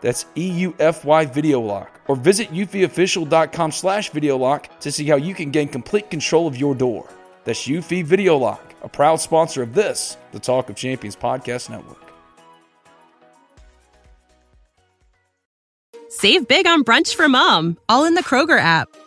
That's EUFY Video Lock. Or visit eufyofficial.com slash video lock to see how you can gain complete control of your door. That's Eufy Video Lock, a proud sponsor of this, the Talk of Champions Podcast Network. Save big on brunch for mom, all in the Kroger app.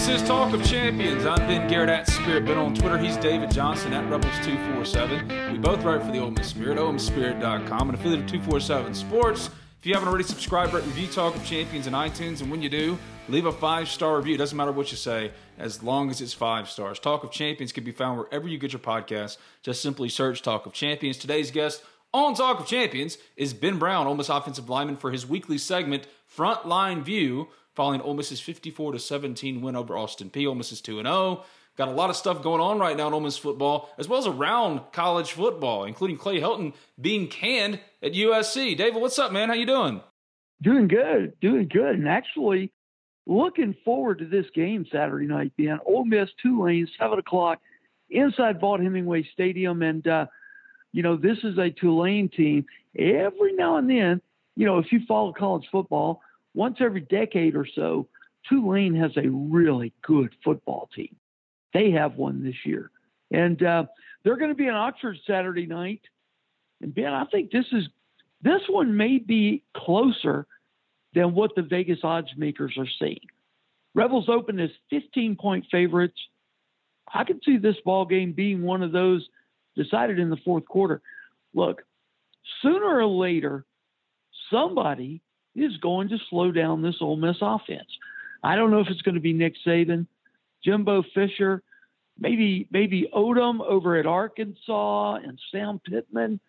This is Talk of Champions. I'm Ben Garrett at Spirit. Ben on Twitter. He's David Johnson at Rebels247. We both write for the Ole Miss Spirit, OMSpirit.com, and affiliate of 247 Sports. If you haven't already subscribed, rate, review Talk of Champions in iTunes, and when you do, leave a five star review. It doesn't matter what you say, as long as it's five stars. Talk of Champions can be found wherever you get your podcasts. Just simply search Talk of Champions. Today's guest on Talk of Champions is Ben Brown, Ole Miss offensive lineman, for his weekly segment, Frontline View following Ole Miss's 54 to 17 win over Austin Peay. Ole Miss is 2 0. Got a lot of stuff going on right now in Ole Miss football, as well as around college football, including Clay Helton being canned at USC. David, what's up, man? How you doing? Doing good, doing good, and actually looking forward to this game Saturday night. Being Ole Miss Tulane, seven o'clock, inside Vaught Hemingway Stadium, and uh, you know this is a Tulane team. Every now and then, you know, if you follow college football, once every decade or so, Tulane has a really good football team. They have one this year. And uh, they're going to be in Oxford Saturday night. And Ben, I think this is this one may be closer than what the Vegas odds makers are seeing. Rebels open as 15 point favorites. I can see this ball game being one of those decided in the fourth quarter. Look, sooner or later, somebody is going to slow down this Ole Miss offense. I don't know if it's going to be Nick Saban, Jimbo Fisher, maybe maybe Odom over at Arkansas, and Sam Pittman.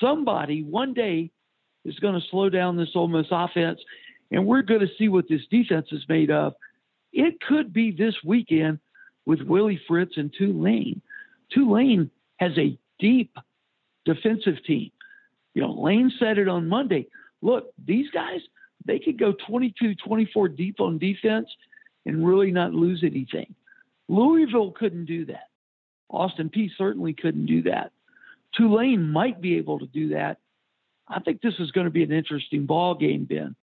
Somebody one day is going to slow down this Ole Miss offense, and we're going to see what this defense is made of. It could be this weekend with Willie Fritz and Tulane. Tulane has a deep defensive team. You know, Lane said it on Monday look, these guys, they could go 22, 24 deep on defense and really not lose anything. Louisville couldn't do that. Austin Peay certainly couldn't do that. Tulane might be able to do that. I think this is going to be an interesting ball game, Ben.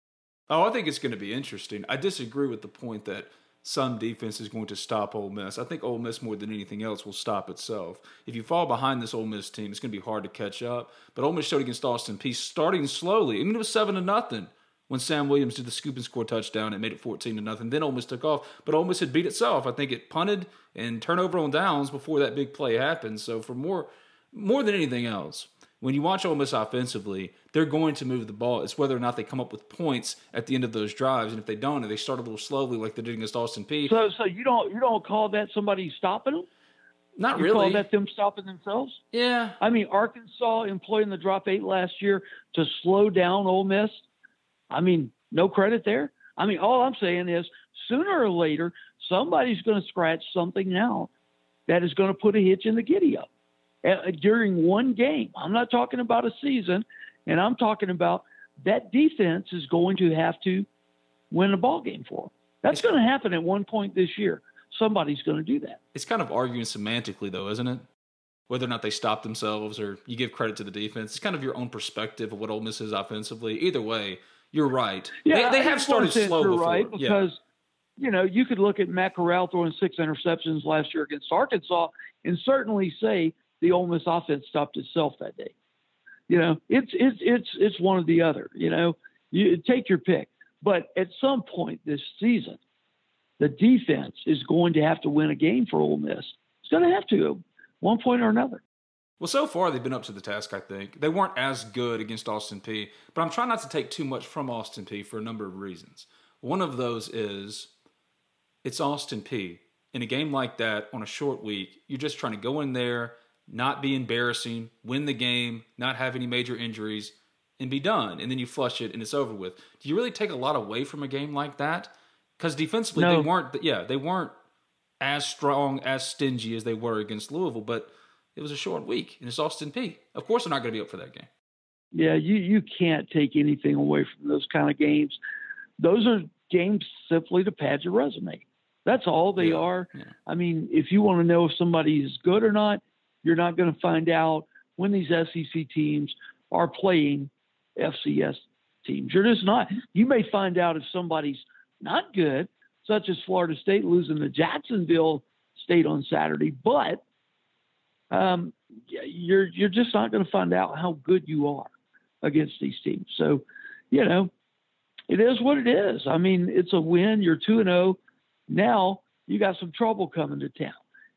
Oh, I think it's going to be interesting. I disagree with the point that some defense is going to stop Ole Miss. I think Ole Miss more than anything else will stop itself. If you fall behind this Ole Miss team, it's going to be hard to catch up. But Ole Miss showed against Austin Peay starting slowly. I mean, it was seven to nothing when Sam Williams did the scoop and score touchdown. It made it fourteen to nothing. Then Ole Miss took off, but Ole Miss had beat itself. I think it punted and turnover on downs before that big play happened. So for more more than anything else, when you watch Ole Miss offensively, they're going to move the ball. It's whether or not they come up with points at the end of those drives, and if they don't, and they start a little slowly like they did against Austin Peay. So, so you don't you don't call that somebody stopping them? Not you really. Call that them stopping themselves? Yeah. I mean, Arkansas employing the drop eight last year to slow down Ole Miss. I mean, no credit there. I mean, all I'm saying is sooner or later somebody's going to scratch something out that is going to put a hitch in the giddy up Uh, uh, during one game. I'm not talking about a season, and I'm talking about that defense is going to have to win a ball game for them. That's going to happen at one point this year. Somebody's going to do that. It's kind of arguing semantically, though, isn't it? Whether or not they stop themselves or you give credit to the defense. It's kind of your own perspective of what Ole Miss is offensively. Either way, you're right. Yeah, they, they have started slow you're before. right because yeah. you know you could look at Matt Corral throwing six interceptions last year against Arkansas and certainly say the Ole Miss offense stopped itself that day. You know, it's it's it's it's one or the other. You know, you take your pick. But at some point this season, the defense is going to have to win a game for Ole Miss. It's going to have to, one point or another. Well, so far they've been up to the task. I think they weren't as good against Austin Peay. but I'm trying not to take too much from Austin Peay. for a number of reasons. One of those is it's Austin Peay. In a game like that on a short week, you're just trying to go in there, not be embarrassing, win the game, not have any major injuries, and be done. And then you flush it and it's over with. Do you really take a lot away from a game like that? Because defensively no. they weren't. Yeah, they weren't as strong, as stingy as they were against Louisville, but it was a short week, and it's Austin Peay. Of course, they're not going to be up for that game. Yeah, you you can't take anything away from those kind of games. Those are games simply to pad your resume. That's all they Yeah, are. yeah. I mean, if you want to know if somebody is good or not, you're not going to find out when these SEC teams are playing FCS teams. You're just not. You may find out if somebody's not good, such as Florida State losing to Jacksonville State on Saturday, but um, you're you're just not going to find out how good you are against these teams. So, you know, it is what it is. I mean, it's a win. You're two and zero. Now you got some trouble coming to town,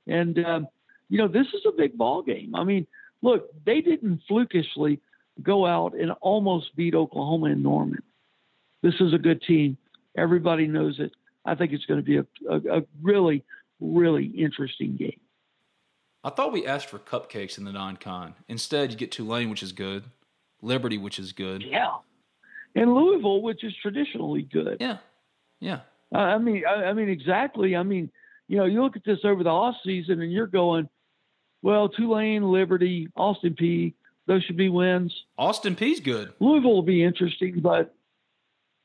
and um, you know this is a big ball game. I mean, look, they didn't flukishly go out and almost beat Oklahoma in Norman. This is a good team. Everybody knows it. I think it's going to be a, a, a really, really interesting game. I thought we asked for cupcakes in the non-con. Instead, you get Tulane, which is good, Liberty, which is good. Yeah. And Louisville, which is traditionally good. Yeah, yeah. I mean, I, I mean, exactly. I mean, you know, you look at this over the off season, and you're going, well, Tulane, Liberty, Austin Peay. Those should be wins. Austin Peay's good. Louisville will be interesting, but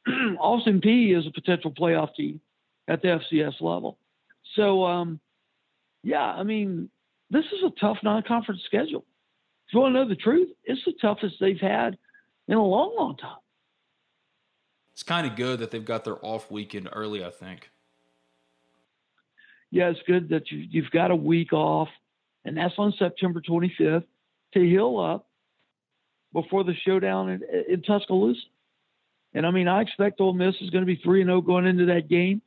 Austin Peay. is a potential playoff team at the FCS level. So, um, yeah, I mean, this is a tough non-conference schedule. If you want to know the truth, it's the toughest they've had in a long, long time. It's kind of good that they've got their off weekend early. I think. yeah, it's good that you, you've got a week off, and that's on September 25th to heal up before the showdown in, in Tuscaloosa. And I mean, I expect Ole Miss is going to be three and zero going into that game,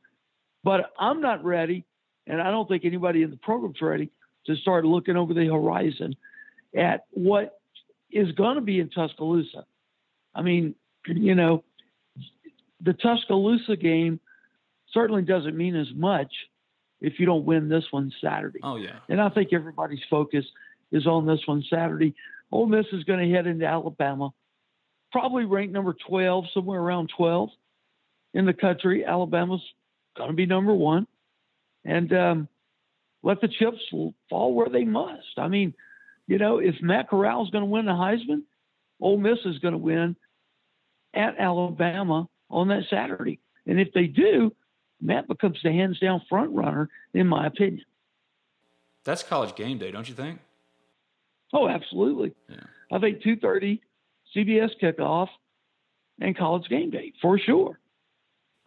but I'm not ready, and I don't think anybody in the program's ready to start looking over the horizon at what is going to be in Tuscaloosa. I mean, you know, the Tuscaloosa game certainly doesn't mean as much if you don't win this one Saturday. Oh yeah. And I think everybody's focus is on this one Saturday. Ole Miss is going to head into Alabama, probably ranked number 12, somewhere around 12 in the country. Alabama's going to be number one. And um, let the chips fall where they must. I mean, you know, if Matt Corral is going to win the Heisman, Ole Miss is going to win at Alabama on that Saturday. And if they do, Matt becomes the hands down front runner, in my opinion. That's college game day, don't you think? Oh, absolutely. Yeah. I think 2:30 CBS kickoff and college game day for sure.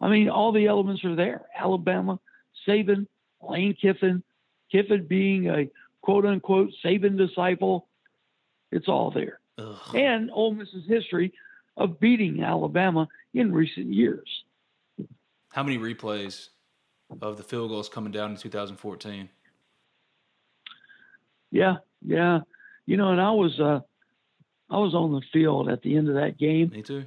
I mean, all the elements are there. Alabama, Saban, Lane Kiffin, Kiffin being a quote unquote Saban disciple. It's all there. Ugh. And Ole Miss's history of beating Alabama in recent years. How many replays of the field goals coming down in 2014? Yeah, yeah. You know, and I was uh I was on the field at the end of that game. Me too.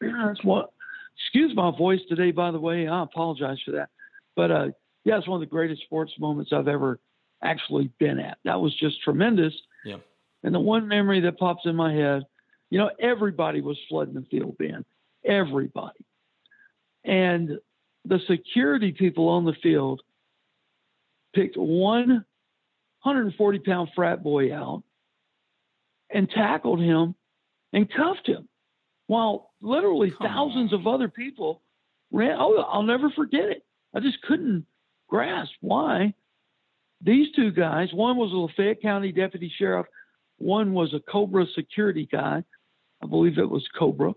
That's what excuse my voice today, by the way. I apologize for that. But uh yeah, it's one of the greatest sports moments I've ever actually been at. That was just tremendous. Yeah. And the one memory that pops in my head, you know, everybody was flooding the field, Ben. Everybody. And the security people on the field picked one 140 pound frat boy out and tackled him and cuffed him while literally Come thousands on. of other people ran. Oh, I'll never forget it. I just couldn't grasp why these two guys, one was a Lafayette County deputy sheriff, one was a Cobra security guy. I believe it was Cobra.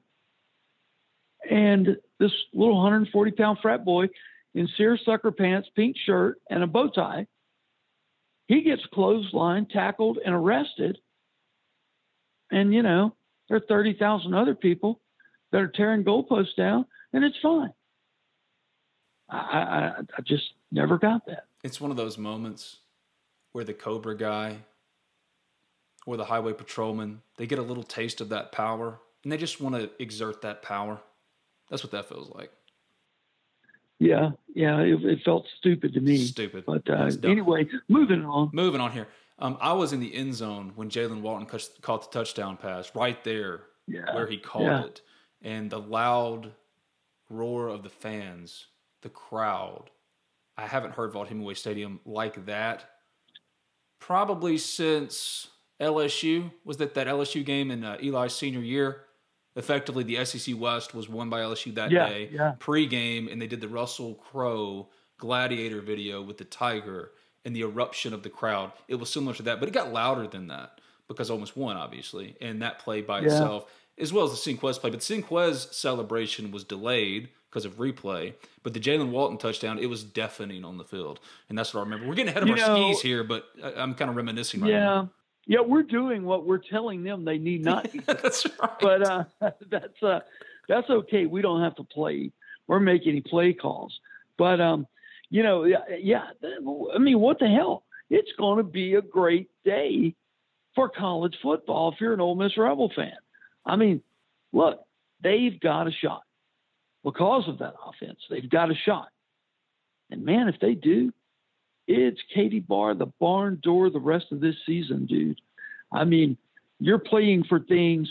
And this little 140 pound frat boy in seersucker pants, pink shirt, and a bow tie, he gets clotheslined, tackled, and arrested. And, you know, there are 30,000 other people that are tearing goalposts down, and it's fine. I, I, I just never got that. It's one of those moments where the Cobra guy or the highway patrolman, they get a little taste of that power and they just want to exert that power. That's what that feels like. Yeah, yeah, it, it felt stupid to me. Stupid. But uh, anyway, moving on. Moving on here. Um, I was in the end zone when Jalen Walton caught the touchdown pass right there Yeah, where he called yeah. it. And the loud roar of the fans, the crowd. I haven't heard Vaught Hemingway Stadium like that probably since LSU. Was that that LSU game in uh, Eli's senior year? Effectively, the SEC West was won by LSU that Yeah, day. yeah. Pre-game, and they did the Russell Crowe gladiator video with the tiger and the eruption of the crowd. It was similar to that, but it got louder than that because almost won, obviously, and that play by Yeah. itself, as well as the Senquez play. But the Senquez celebration was delayed because of replay. But the Jalen Walton touchdown, it was deafening on the field, and that's what I remember. We're getting ahead of You our know- skis here, but I- I'm kind of reminiscing right now. Yeah, we're doing what we're telling them they need not that's right. but uh, that's uh, that's okay. We don't have to play or make any play calls. But um, you know, yeah, yeah. I mean, what the hell? It's going to be a great day for college football if you're an Ole Miss Rebel fan. I mean, look, they've got a shot because of that offense. They've got a shot, and man, if they do, it's Katie Barr, the barn door, the rest of this season, dude. I mean, you're playing for things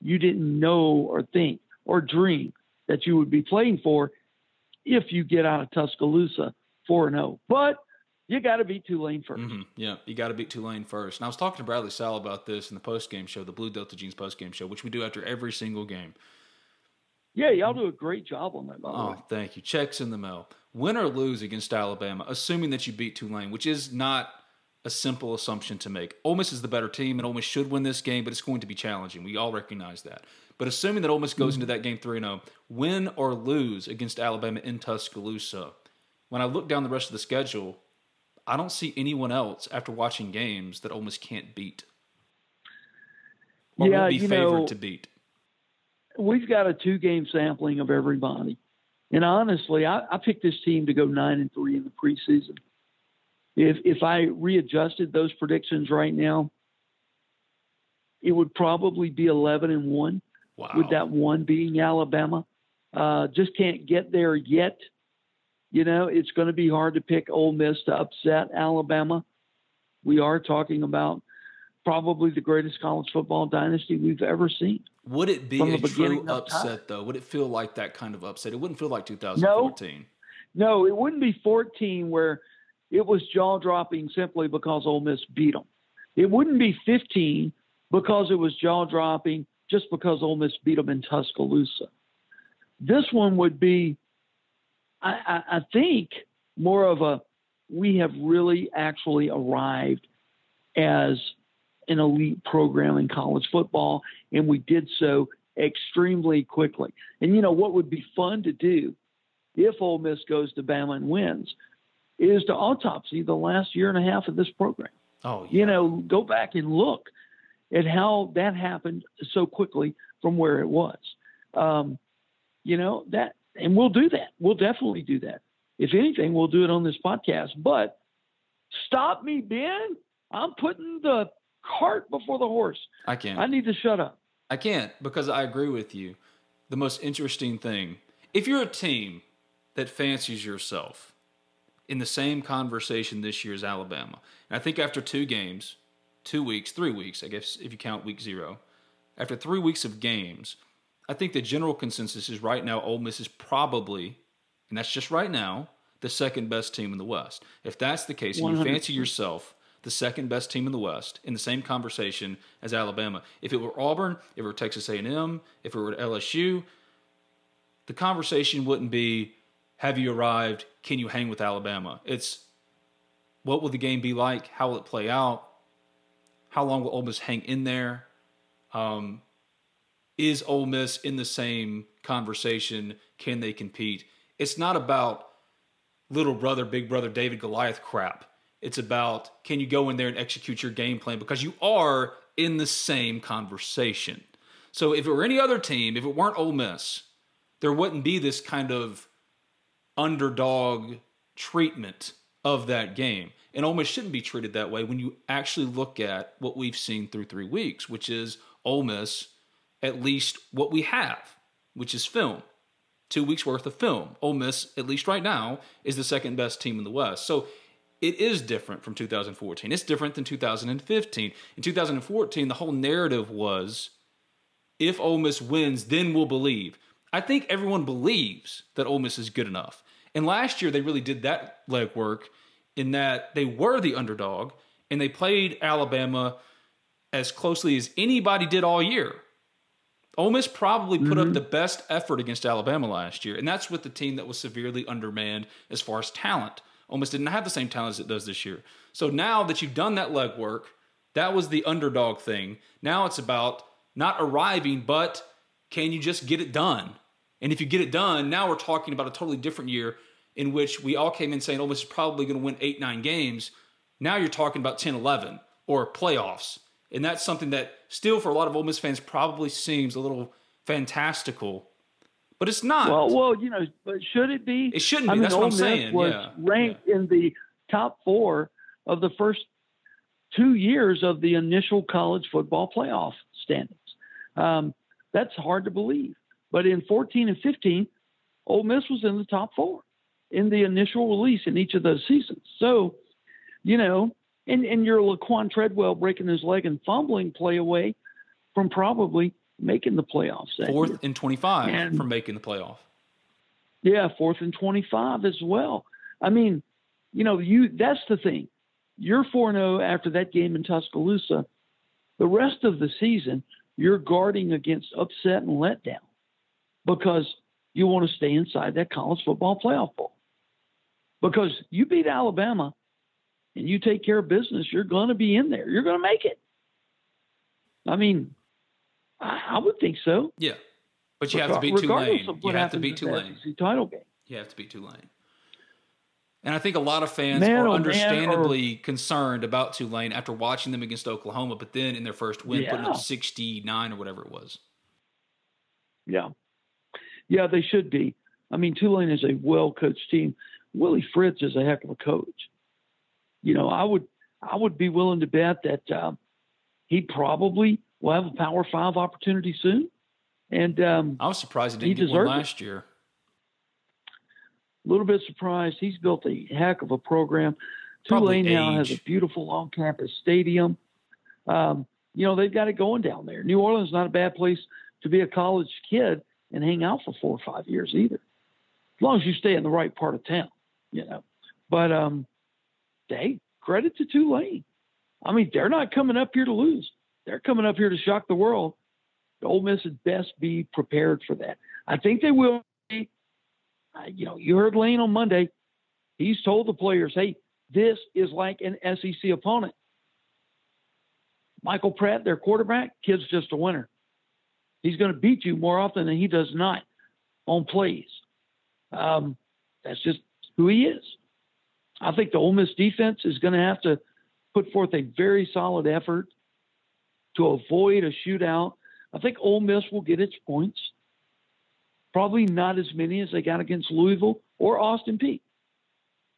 you didn't know or think or dream that you would be playing for if you get out of Tuscaloosa 4 0. But you got to beat Tulane 1st Mhm. Yeah, you got to beat Tulane first. And I was talking to Bradley Sal about this in the post game show, the Blue Delta Jeans post game show, which we do after every single game. Yeah, y'all mm-hmm. do a great job on that, by the Oh, way. thank you. Checks in the mail. Win or lose against Alabama, assuming that you beat Tulane, which is not a simple assumption to make. Ole Miss is the better team, and Ole Miss should win this game, but it's going to be challenging. We all recognize that. But assuming that Ole Miss goes mm-hmm. into that game 3 0, win or lose against Alabama in Tuscaloosa, when I look down the rest of the schedule, I don't see anyone else after watching games that Ole Miss can't beat. Or Yeah, will be you favored know- to beat. We've got a two game sampling of everybody. And honestly, I, I picked this team to go 9 and 3 in the preseason. If, if I readjusted those predictions right now, it would probably be 11 and 1. Wow. with that one being Alabama. Uh, just can't get there yet. You know, it's going to be hard to pick Ole Miss to upset Alabama. We are talking about probably the greatest college football dynasty we've ever seen. Would it be a true upset, though? Would it feel like that kind of upset? It wouldn't feel like 2014. No, it wouldn't be 14 where it was jaw dropping simply because Ole Miss beat them. It wouldn't be 15 because it was jaw dropping just because Ole Miss beat them in Tuscaloosa. This one would be, I, I, I think, more of a we have really actually arrived as an elite program in college football, and we did so extremely quickly. And you know what would be fun to do if Ole Miss goes to Bama and wins, is to autopsy the last year and a half of this program. Oh, yeah. You know, go back and look at how that happened so quickly from where it was. Um, you know that, and we'll do that. We'll definitely do that. If anything, we'll do it on this podcast. But stop me, Ben. I'm putting the cart before the horse. I can't. I need to shut up. I can't because I agree with you. The most interesting thing, if you're a team that fancies yourself in the same conversation this year as Alabama, and I think after two games, two weeks, three weeks, I guess if you count week zero, after three weeks of games, I think the general consensus is right now Ole Miss is probably, and that's just right now, the second best team in the West. If that's the case, and you 100%. fancy yourself the second best team in the West in the same conversation as Alabama, if it were Auburn, if it were Texas A&M, if it were LSU, the conversation wouldn't be have you arrived, can you hang with Alabama? It's what will the game be like? How will it play out? How long will Ole Miss hang in there? Um, is Ole Miss in the same conversation? Can they compete? It's not about little brother, big brother, David Goliath crap. It's about can you go in there and execute your game plan because you are in the same conversation. So if it were any other team, if it weren't Ole Miss, there wouldn't be this kind of underdog treatment of that game. And Ole Miss shouldn't be treated that way when you actually look at what we've seen through three weeks, which is Ole Miss, at least what we have, which is film. Two weeks worth of film. Ole Miss, at least right now, is the second best team in the West. So it is different from 2014. It's different than 2015. In 2014, the whole narrative was if Ole Miss wins, then we'll believe. I think everyone believes that Ole Miss is good enough. And last year, they really did that legwork in that they were the underdog and they played Alabama as closely as anybody did all year. Ole Miss probably put up mm-hmm. the best effort against Alabama last year, and that's with the team that was severely undermanned as far as talent. Ole Miss didn't have the same talent as it does this year. So now that you've done that legwork, that was the underdog thing. Now it's about not arriving, but can you just get it done? And if you get it done, now we're talking about a totally different year in which we all came in saying oh, Ole Miss is probably going to win eight, nine games. Now you're talking about 10, 11 or playoffs. And that's something that still for a lot of Ole Miss fans probably seems a little fantastical, but it's not. Well, well, you know, but should it be? It shouldn't be. I mean, That's what I'm Miss saying, Was yeah, ranked in the top four of the first two years of the initial college football playoff standings. Um, that's hard to believe. But in 14 and 15, Ole Miss was in the top four in the initial release in each of those seasons. So, you know, and, and your Laquon Treadwell breaking his leg and fumbling play away from probably making the playoffs. fourth year. and 25 And- from making the playoff. Yeah, fourth and 25 as well. I mean, you know, you that's the thing. You're 4 0 after that game in Tuscaloosa. The rest of the season, you're guarding against upset and letdown because you want to stay inside that college football playoff bowl. Because you beat Alabama and you take care of business, you're going to be in there. You're going to make it. I mean, I, I would think so. Yeah. But you have to beat Tulane. You have to beat Tulane. Title game. You have to beat Tulane. And I think a lot of fans Man, are oh, understandably concerned about Tulane after watching them against Oklahoma, but then in their first win, putting up 69 or whatever it was. Yeah. Yeah, they should be. I mean, Tulane is a well coached team. Willie Fritz is a heck of a coach. You know, I would I would be willing to bet that um, he probably will have a Power Five opportunity soon. And um, I was surprised he He didn't get one last year. a little bit surprised. He's built a heck of a program. Probably Tulane now has a beautiful on campus stadium. Um, you know, they've got it going down there. New Orleans is not a bad place to be a college kid and hang out for four or five years either. As long as you stay in the right part of town, you know. But um hey, credit to Tulane. I mean, they're not coming up here to lose. They're coming up here to shock the world. Ole Miss had best be prepared for that. I think they will be. You know, you heard Lane on Monday. He's told the players, hey, this is like an SEC opponent. Michael Pratt, their quarterback, kid's just a winner. He's going to beat you more often than he does not on plays. Um, that's just who he is. I think the Ole Miss defense is going to have to put forth a very solid effort to avoid a shootout. I think Ole Miss will get its points. Probably not as many as they got against Louisville or Austin Peay.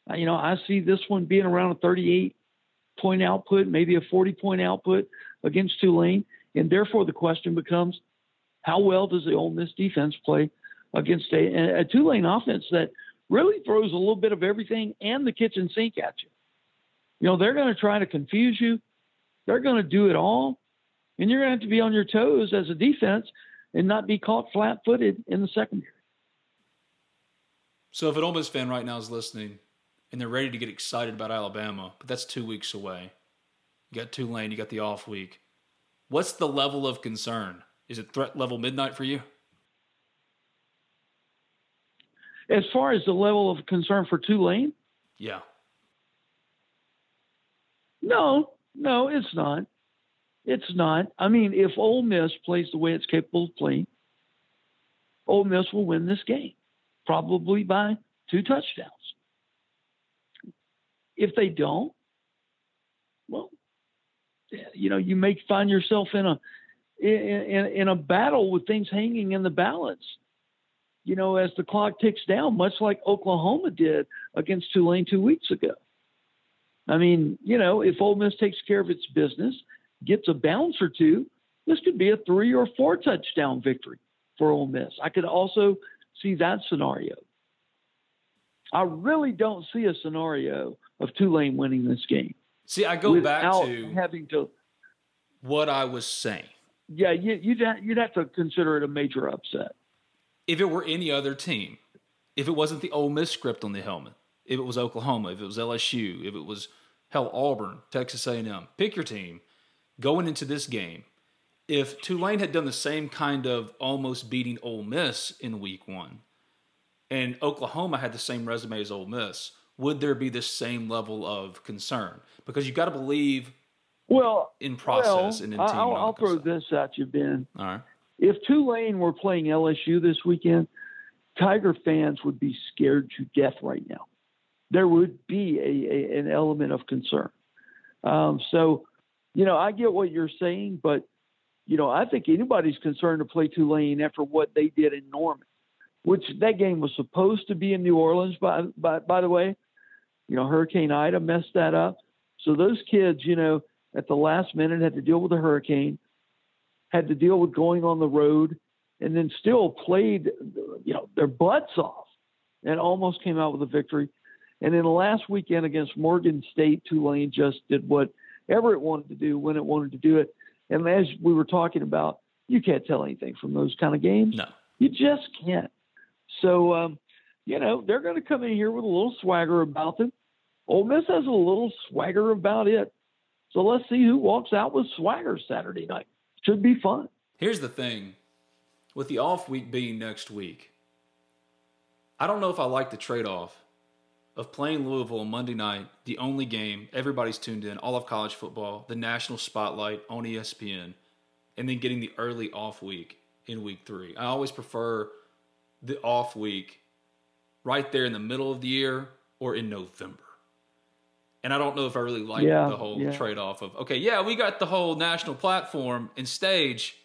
Uh, You know, I see this one being around a 38 point output, maybe a 40 point output against Tulane. And therefore, the question becomes how well does the Ole Miss defense play against a, a Tulane offense that really throws a little bit of everything and the kitchen sink at you? You know, they're going to try to confuse you, they're going to do it all. And you're going to have to be on your toes as a defense and not be caught flat footed in the secondary. So if an Ole Miss fan right now is listening and they're ready to get excited about Alabama, but that's two weeks away. You got Tulane, you got the off week. What's the level of concern? Is it threat level midnight for you? As far as the level of concern for Tulane? Yeah. No, no, it's not. It's not. I mean, if Ole Miss plays the way it's capable of playing, Ole Miss will win this game, probably by two touchdowns. If they don't, well, you know, you may find yourself in a in, in a battle with things hanging in the balance. You know, as the clock ticks down, much like Oklahoma did against Tulane two weeks ago. I mean, you know, if Ole Miss takes care of its business, gets a bounce or two, this could be a three or four touchdown victory for Ole Miss. I could also see that scenario. I really don't see a scenario of Tulane winning this game. See, I go back to having to what I was saying. Yeah, you, you'd you'd have to consider it a major upset. If it were any other team, if it wasn't the Ole Miss script on the helmet, if it was Oklahoma, if it was LSU, if it was hell Auburn, Texas A&M, pick your team. Going into this game, if Tulane had done the same kind of almost beating Ole Miss in Week One, and Oklahoma had the same resume as Ole Miss, would there be the same level of concern? Because you've got to believe well in process well, and in team. I'll, I'll throw this at you, Ben. All right. If Tulane were playing LSU this weekend, Tiger fans would be scared to death right now. There would be a, a an element of concern. Um, so, you know, I get what you're saying, but you know, I think anybody's concerned to play Tulane after what they did in Norman, which that game was supposed to be in New Orleans. By by by the way, you know, Hurricane Ida messed that up. So those kids, you know, at the last minute had to deal with the hurricane, had to deal with going on the road, and then still played, you know, their butts off and almost came out with a victory. And then the last weekend against Morgan State, Tulane just did whatever it wanted to do when it wanted to do it. And as we were talking about, you can't tell anything from those kind of games. No. You just can't. So, um, you know, they're going to come in here with a little swagger about them. Ole Miss has a little swagger about it. So let's see who walks out with swagger Saturday night. Should be fun. Here's the thing with the off week being next week, I don't know if I like the trade off of playing Louisville on Monday night, the only game, everybody's tuned in, all of college football, the national spotlight on ESPN, and then getting the early off week in week three. I always prefer the off week right there in the middle of the year or in November. And I don't know if I really like yeah, the whole yeah. trade off of, okay, yeah, we got the whole national platform and stage,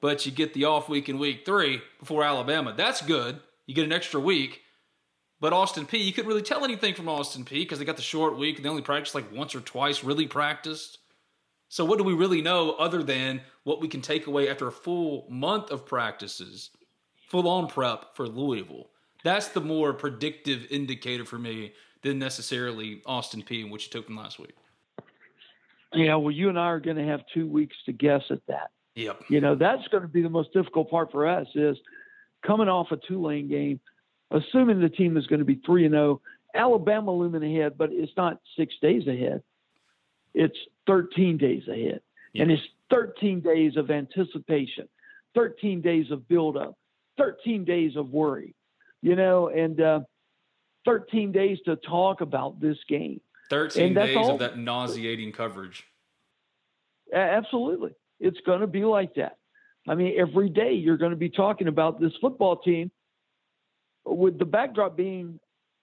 but you get the off week in week three before Alabama. That's good. You get an extra week. But Austin Peay, you couldn't really tell anything from Austin Peay because they got the short week and they only practiced like once or twice, really practiced. So, what do we really know other than what we can take away after a full month of practices, full on prep for Louisville? That's the more predictive indicator for me than necessarily Austin Peay and what you took from last week. Yeah, well, you and I are going to have two weeks to guess at that. Yep. You know, that's going to be the most difficult part for us is coming off a Tulane game, assuming the team is going to be 3 and 0, Alabama looming ahead, but it's not 6 days ahead. It's 13 days ahead. Yeah. And it's 13 days of anticipation, 13 days of buildup, 13 days of worry, you know, and uh, 13 days to talk about this game. 13 And that's days all- of that nauseating coverage. Absolutely. It's going to be like that. I mean, every day you're going to be talking about this football team with the backdrop being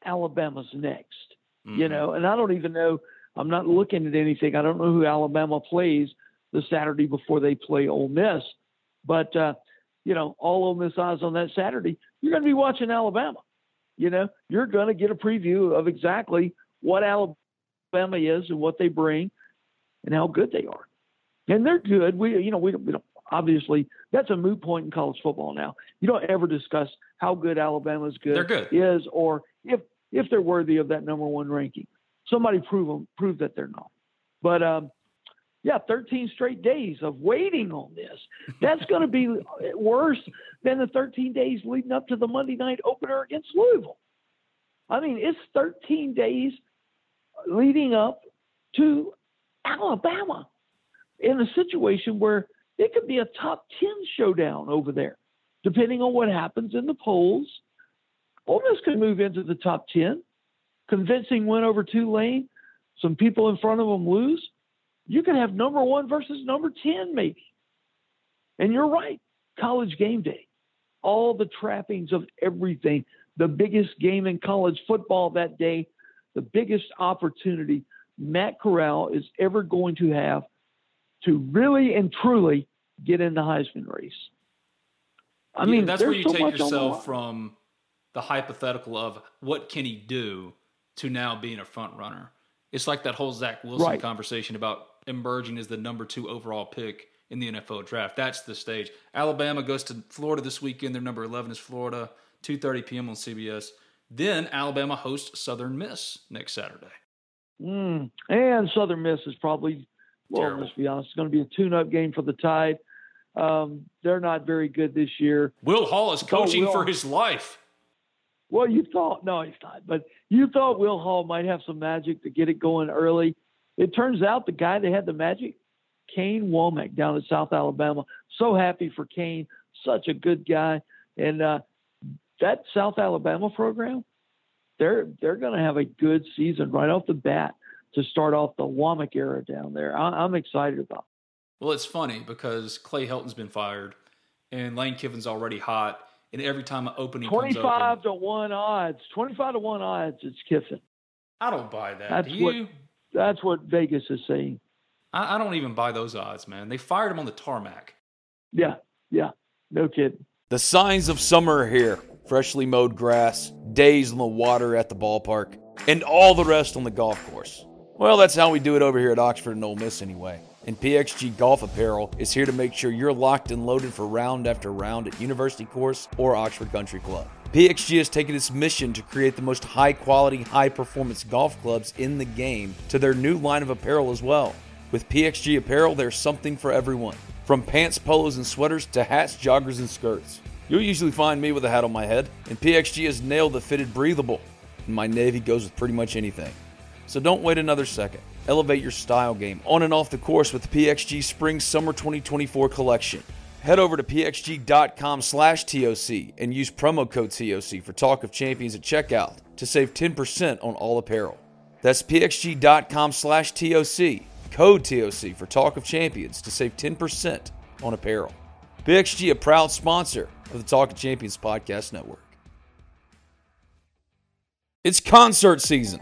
Alabama's next, you Mhm. know, and I don't even know, I'm not looking at anything. I don't know who Alabama plays the Saturday before they play Ole Miss, but, uh, you know, all Ole Miss eyes on that Saturday, you're going to be watching Alabama. You know, you're going to get a preview of exactly what Alabama Alabama is and what they bring and how good they are. And they're good. We, you know, we don't, we don't obviously that's a moot point in college football now. You don't ever discuss how good Alabama's good, They're good. is or if if they're worthy of that number one ranking. Somebody prove them, prove that they're not. But um, yeah, 13 straight days of waiting on this. That's going to be worse than the 13 days leading up to the Monday night opener against Louisville. I mean, it's 13 days leading up to Alabama in a situation where it could be a top 10 showdown over there, depending on what happens in the polls. Ole Miss could move into the top 10. Convincing win over Tulane. Some people in front of them lose. You could have number one versus number 10, maybe. And you're right. College game day. All the trappings of everything. The biggest game in college football that day. The biggest opportunity Matt Corral is ever going to have to really and truly get in the Heisman race. I Yeah, mean, that's where you so take yourself from the hypothetical of what can he do to now being a front runner. It's like that whole Zach Wilson Right. conversation about emerging as the number two overall pick in the NFL draft. That's the stage. Alabama goes to Florida this weekend. Their number eleven is Florida. Two thirty p.m. on CBS. Then Alabama hosts Southern Miss next Saturday. Mm. And Southern Miss is probably, well, Terrible. let's be honest, it's going to be a tune-up game for the Tide. Um, they're not very good this year. Will Hall is coaching Will. for his life. Well, you thought no, he's not, but you thought Will Hall might have some magic to get it going early. It turns out the guy that had the magic, Kane Wommack down in South Alabama. So happy for Kane, such a good guy, and uh, that South Alabama program, they're they're going to have a good season right off the bat to start off the Wommack era down there. I, I'm excited about. Well, it's funny because Clay Helton's been fired, and Lane Kiffin's already hot. And every time an opening comes Twenty-five open, to one odds. Twenty-five to one odds. It's Kiffin. I don't buy that. That's Do what- you? That's what Vegas is saying. I, I don't even buy those odds, man. They fired him on the tarmac. Yeah, yeah, no kidding. The signs of summer are here freshly mowed grass, days in the water at the ballpark, and all the rest on the golf course. Well, that's how we do it over here at Oxford and Ole Miss anyway. And PXG Golf Apparel is here to make sure you're locked and loaded for round after round at University Course or Oxford Country Club. PXG has taken its mission to create the most high quality, high performance golf clubs in the game to their new line of apparel as well. With PXG Apparel, there's something for everyone. From pants, polos, and sweaters to hats, joggers, and skirts. You'll usually find me with a hat on my head, and PXG has nailed the fitted breathable. And my navy goes with pretty much anything. So don't wait another second. Elevate your style game on and off the course with the PXG Spring Summer 2024 collection. Head over to pxg.com slash TOC and use promo code TOC for Talk of Champions at checkout to save 10% on all apparel. That's pxg.com slash TOC, code TOC for Talk of Champions to save 10% on apparel. PXG, a proud sponsor of the Talk of Champions podcast network. It's concert season,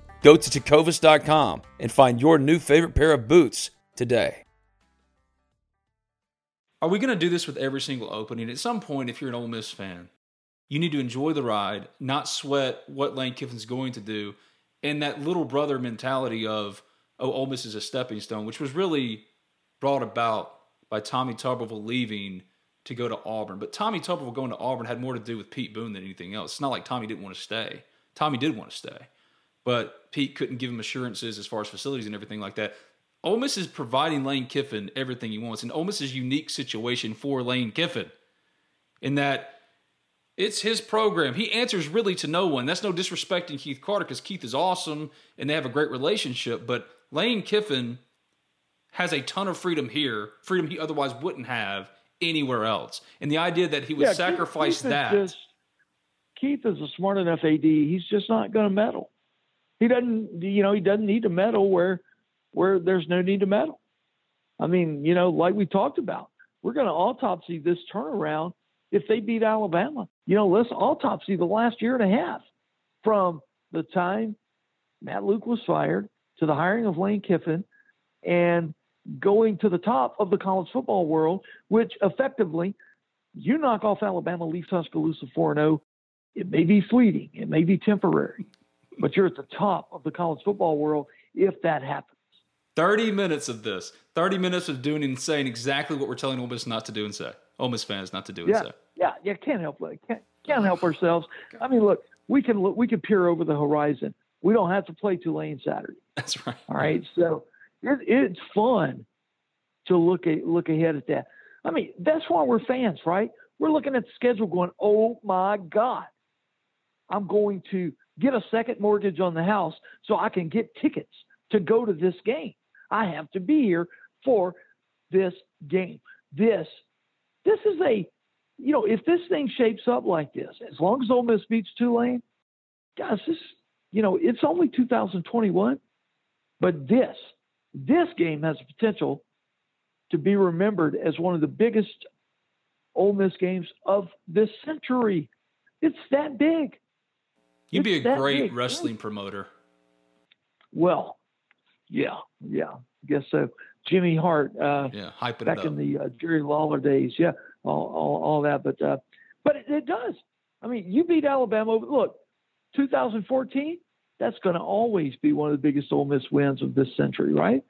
Go to tecovas.com and find your new favorite pair of boots today. Are we going to do this with every single opening? At some point, if you're an Ole Miss fan, you need to enjoy the ride, not sweat what Lane Kiffin's going to do, and that little brother mentality of, oh, Ole Miss is a stepping stone, which was really brought about by Tommy Tuberville leaving to go to Auburn. But Tommy Tuberville going to Auburn had more to do with Pete Boone than anything else. It's not like Tommy didn't want to stay. Tommy did want to stay, but Pete couldn't give him assurances as far as facilities and everything like that. Ole Miss is providing Lane Kiffin everything he wants, and Ole Miss's unique situation for Lane Kiffin, in that it's his program. He answers really to no one. That's no disrespecting Keith Carter because Keith is awesome and they have a great relationship. But Lane Kiffin has a ton of freedom here, freedom he otherwise wouldn't have anywhere else. And the idea that he would Yeah, sacrifice Keith is that. just- Keith is a smart enough AD. He's just not going to meddle. He doesn't, you know, he doesn't need to meddle where where there's no need to meddle. I mean, you know, like we talked about, we're going to autopsy this turnaround if they beat Alabama. You know, let's autopsy the last year and a half from the time Matt Luke was fired to the hiring of Lane Kiffin and going to the top of the college football world, which effectively you knock off Alabama, leave Tuscaloosa 4 0. It may be fleeting, it may be temporary, but you're at the top of the college football world if that happens. 30 minutes of this. 30 minutes of doing and saying exactly what we're telling Ole Miss not to do and say. Ole Miss fans not to do and Yeah, say. yeah, yeah. Can't help it. Can't, can't help ourselves. I mean, look, we can look, we can peer over the horizon. We don't have to play Tulane Saturday. That's right. All right, so it, it's fun to look at look ahead at that. I mean, that's why we're fans, right? We're looking at the schedule, going, "Oh my God, I'm going to get a second mortgage on the house so I can get tickets to go to this game. I have to be here for this game. This, this is a, you know, if this thing shapes up like this, as long as Ole Miss beats Tulane, guys, this, you know, it's only 2021, but this, this game has the potential to be remembered as one of the biggest Ole Miss games of this century. It's that big. You'd be a great big. wrestling promoter. Well, yeah, yeah, I guess so. Jimmy Hart, uh, Yeah, hype it back in the uh, Jerry Lawler days, yeah, all, all, all that. But, uh, but it, it does. I mean, you beat Alabama. Look, 2014, that's going to always be one of the biggest Ole Miss wins of this century, right?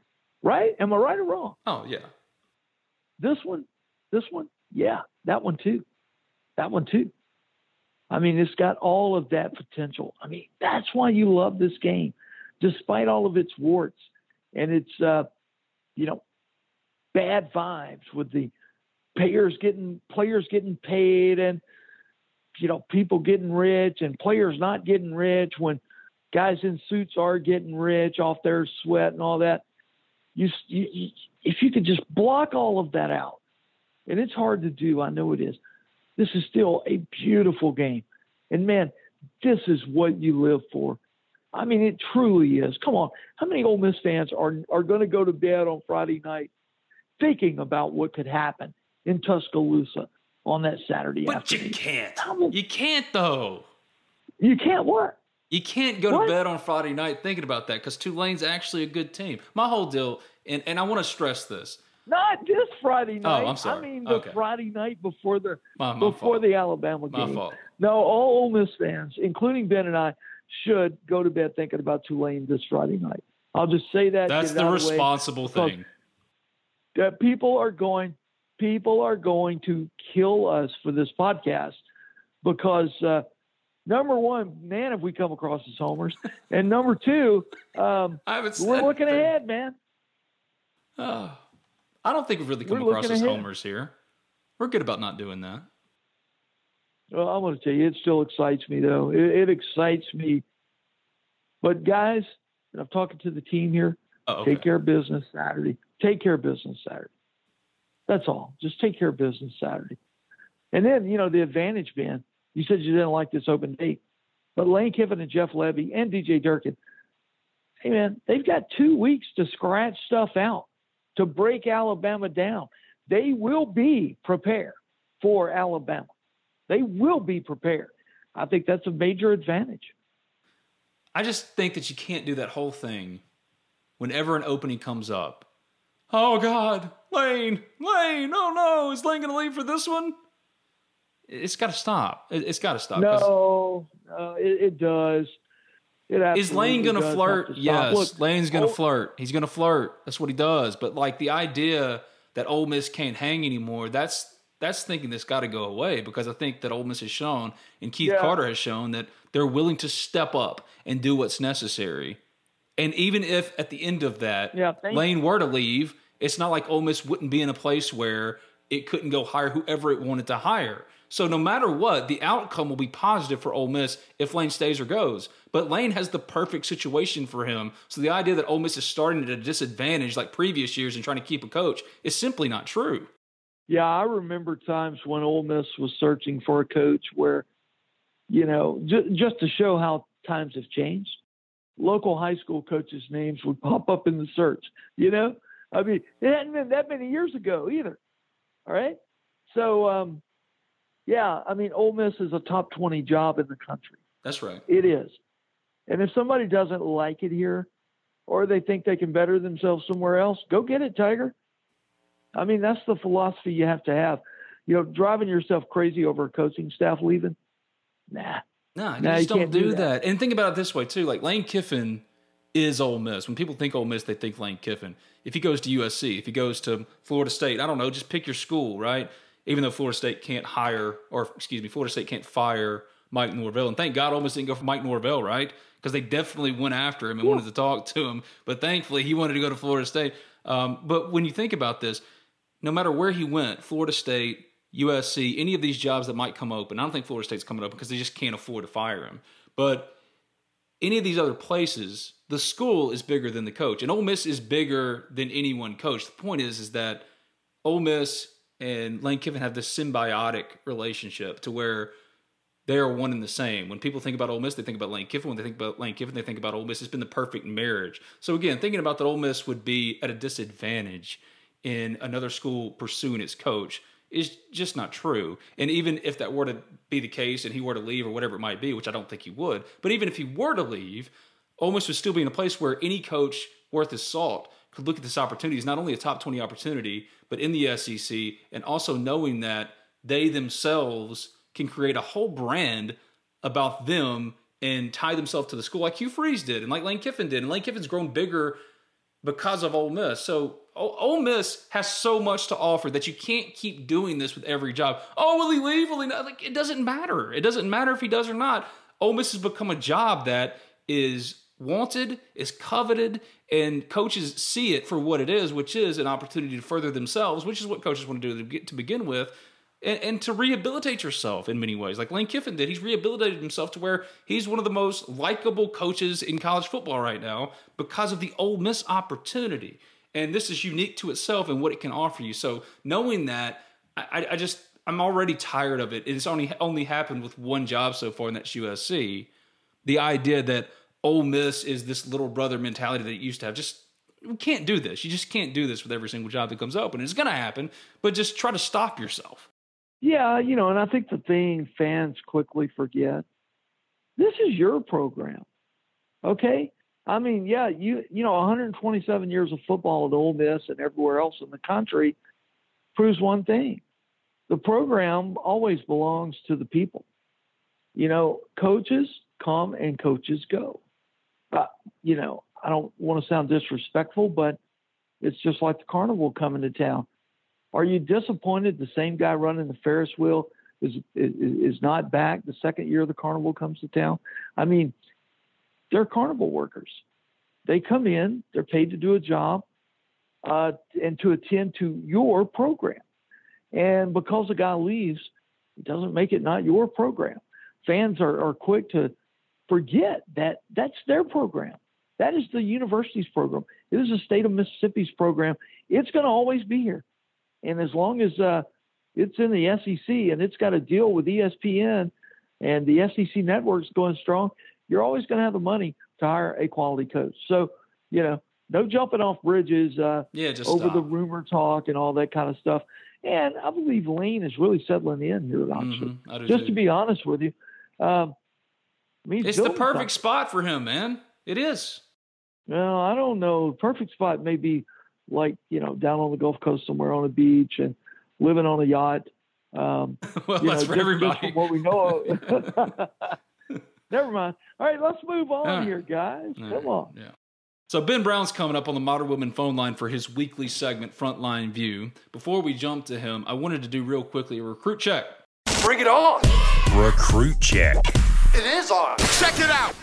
Right? Am I right or wrong? oh, yeah. This one, this one, yeah, that one too, that one too. I mean, it's got all of that potential. I mean, that's why you love this game, despite all of its warts and its, uh, you know, bad vibes with the players getting players getting paid and you know people getting rich and players not getting rich when guys in suits are getting rich off their sweat and all that. You, you if you could just block all of that out, and it's hard to do, I know it is. This is still a beautiful game, and man, this is what you live for. I mean, it truly is. Come on, how many Ole Miss fans are are going to go to bed on Friday night thinking about what could happen in Tuscaloosa on that Saturday But afternoon? you can't. Many- You can't, though. You can't what? You can't go What? to bed on Friday night thinking about that because Tulane's actually a good team. My whole deal, and, and I want to stress this. Not this Friday night. Oh, I'm sorry. I mean the Okay. Friday night before the My, my before fault. the Alabama game. My fault. No, all Ole Miss fans, including Ben and I, should go to bed thinking about Tulane this Friday night. I'll just say that. That's the out of way. responsible because- thing. That people are going, people are going to kill us for this podcast because uh, number one, man, have we come across as homers, and number two, um, I we're looking anything. ahead, man. Oh, I don't think we've really come We're across as ahead. homers here. We're good about not doing that. Well, I want to tell you, it still excites me, though. It, it excites me. But, guys, and I'm talking to the team here, Oh, okay. take care of business Saturday. Take care of business Saturday. That's all. Just take care of business Saturday. And then, you know, the advantage, Ben, you said you didn't like this open date, but Lane Kiffin and Jeff Lebby and DJ Durkin, hey, man, they've got two weeks to scratch stuff out, to break Alabama down. They will be prepared for Alabama. They will be prepared. I think that's a major advantage. I just think that you can't do that whole thing whenever an opening comes up. Oh God, Lane, Lane, oh no, is Lane going to leave for this one? It's got to stop. It- It's got to stop. No, no it, it does. Is Lane going to flirt? Yes, Look, Lane's going to flirt. He's going to flirt. That's what he does. But like the idea that Ole Miss can't hang anymore, that's that's thinking that's got to go away because I think that Ole Miss has shown and Keith Yeah. Carter has shown that they're willing to step up and do what's necessary And even if at the end of that, Yeah, Lane were to leave, it's not like Ole Miss wouldn't be in a place where it couldn't go hire whoever it wanted to hire. So no matter what, the outcome will be positive for Ole Miss if Lane stays or goes. But Lane has the perfect situation for him. So the idea that Ole Miss is starting at a disadvantage like previous years and trying to keep a coach is simply not true. Yeah, I remember times when Ole Miss was searching for a coach where, you know, j- just to show how times have changed, local high school coaches' names would pop up in the search. You know, I mean, it hadn't been that many years ago either. All right, so um, yeah, I mean, Ole Miss is a top twenty job in the country. That's right. It is, and if somebody doesn't like it here, or they think they can better themselves somewhere else, go get it, Tiger. I mean, that's the philosophy you have to have. You know, driving yourself crazy over a coaching staff leaving, nah. Nah, you just you don't do do that. that. And think about it this way too: like Lane Kiffin is Ole Miss. When people think Ole Miss, they think Lane Kiffin. If he goes to USC, if he goes to Florida State, I don't know, just pick your school, right? Even though Florida State can't hire, or excuse me, Florida State can't fire Mike Norvell, and thank God Miss didn't go for Mike Norvell, right? Because they definitely went after him and wanted to talk to him, but thankfully he wanted to go to Florida State. Um, but when you think about this, no matter where he went, Florida State, USC, any of these jobs that might come open, I don't think Florida State's coming up because they just can't afford to fire him. But any of these other places, the school is bigger than the coach, and Ole Miss is bigger than any one coach. The point is, is that Ole Miss and Lane Kiffin have this symbiotic relationship to where they are one and the same. When people think about Ole Miss, they think about Lane Kiffin. When they think about Lane Kiffin, they think about Ole Miss. It's been the perfect marriage. So again, thinking about that Ole Miss would be at a disadvantage in another school pursuing its coach is just not true. And even if that were to be the case and he were to leave or whatever it might be, which I don't think he would, but even if he were to leave, Ole Miss would still be in a place where any coach worth his salt could look at this opportunity as not only a top 20 opportunity, but in the SEC, and also knowing that they themselves can create a whole brand about them and tie themselves to the school like Hugh Freeze did and like Lane Kiffin did. And Lane Kiffin's grown bigger because of Ole Miss. So O- Ole Miss has so much to offer that you can't keep doing this with every job. Oh, will he leave? Will he not? Like it doesn't matter. It doesn't matter if he does or not. Ole Miss has become a job that is wanted, is coveted, and coaches see it for what it is, which is an opportunity to further themselves, which is what coaches want to do to begin with. And, and to rehabilitate yourself in many ways, like Lane Kiffin did. He's rehabilitated himself to where he's one of the most likable coaches in college football right now because of the Ole Miss opportunity. And this is unique to itself and what it can offer you. So knowing that, I, I just I'm already tired of it. It's only only happened with one job so far, and that's USC. The idea that Ole Miss is this little brother mentality that it used to have. Just we can't do this. You just can't do this with every single job that comes open. It's going to happen, but just try to stop yourself. Yeah, you know, and I think the thing fans quickly forget this is your program. Okay? I mean, yeah, you you know, 127 years of football at Ole Miss and everywhere else in the country proves one thing. The program always belongs to the people. You know, coaches come and coaches go. You know, I don't want to sound disrespectful, but it's just like the carnival coming to town. Are you disappointed the same guy running the Ferris wheel is, is is not back the second year the carnival comes to town? I mean, they're carnival workers. They come in, they're paid to do a job uh, and to attend to your program. And because a guy leaves, it doesn't make it not your program. Fans are, are quick to forget that that's their program. That is the university's program. It is the state of Mississippi's program. It's going to always be here. And as long as uh, it's in the SEC and it's got a deal with ESPN and the SEC network's going strong, you're always going to have the money to hire a quality coach. So, you know, no jumping off bridges uh, Yeah, just over stop. the rumor talk and all that kind of stuff. And I believe Lane is really settling in here at Oxford. Mhm, Just too. to be honest with you, um, mean, It's the perfect something. spot for him, man. It is. Well, I don't know. Perfect spot may be like you know down on the Gulf Coast somewhere on a beach and living on a yacht. Um, well, you that's know, for just- everybody. just from what we know. Of. Never mind. All right, let's move on Yeah. here, guys. Yeah, Come on. Yeah. So Ben Brown's coming up on the Modern Woodmen phone line for his weekly segment, Frontline View. Before we jump to him, I wanted to do real quickly a recruit check. Bring it on. Recruit check. It is on. Check it out.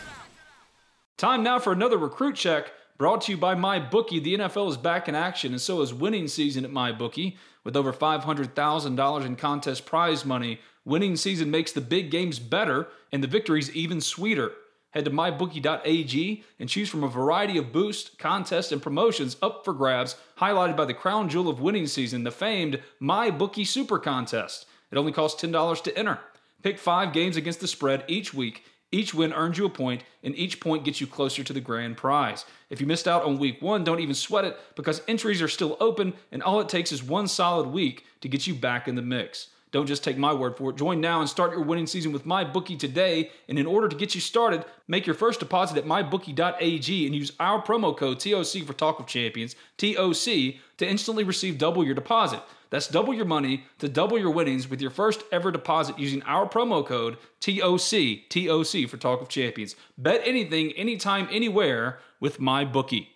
Time now for another recruit check brought to you by MyBookie. The NFL is back in action, and so is winning season at MyBookie. With over $500,000 in contest prize money, winning season makes the big games better and the victories even sweeter. Head to mybookie.ag and choose from a variety of boosts, contests, and promotions up for grabs, highlighted by the crown jewel of winning season, the famed MyBookie Super Contest. It only costs $10 to enter. Pick five games against the spread each week each win earns you a point, and each point gets you closer to the grand prize. If you missed out on week one, don't even sweat it because entries are still open, and all it takes is one solid week to get you back in the mix. Don't just take my word for it. Join now and start your winning season with MyBookie today. And in order to get you started, make your first deposit at mybookie.ag and use our promo code TOC for Talk of Champions, TOC, to instantly receive double your deposit. That's double your money to double your winnings with your first ever deposit using our promo code TOC, TOC for Talk of Champions. Bet anything, anytime, anywhere with MyBookie.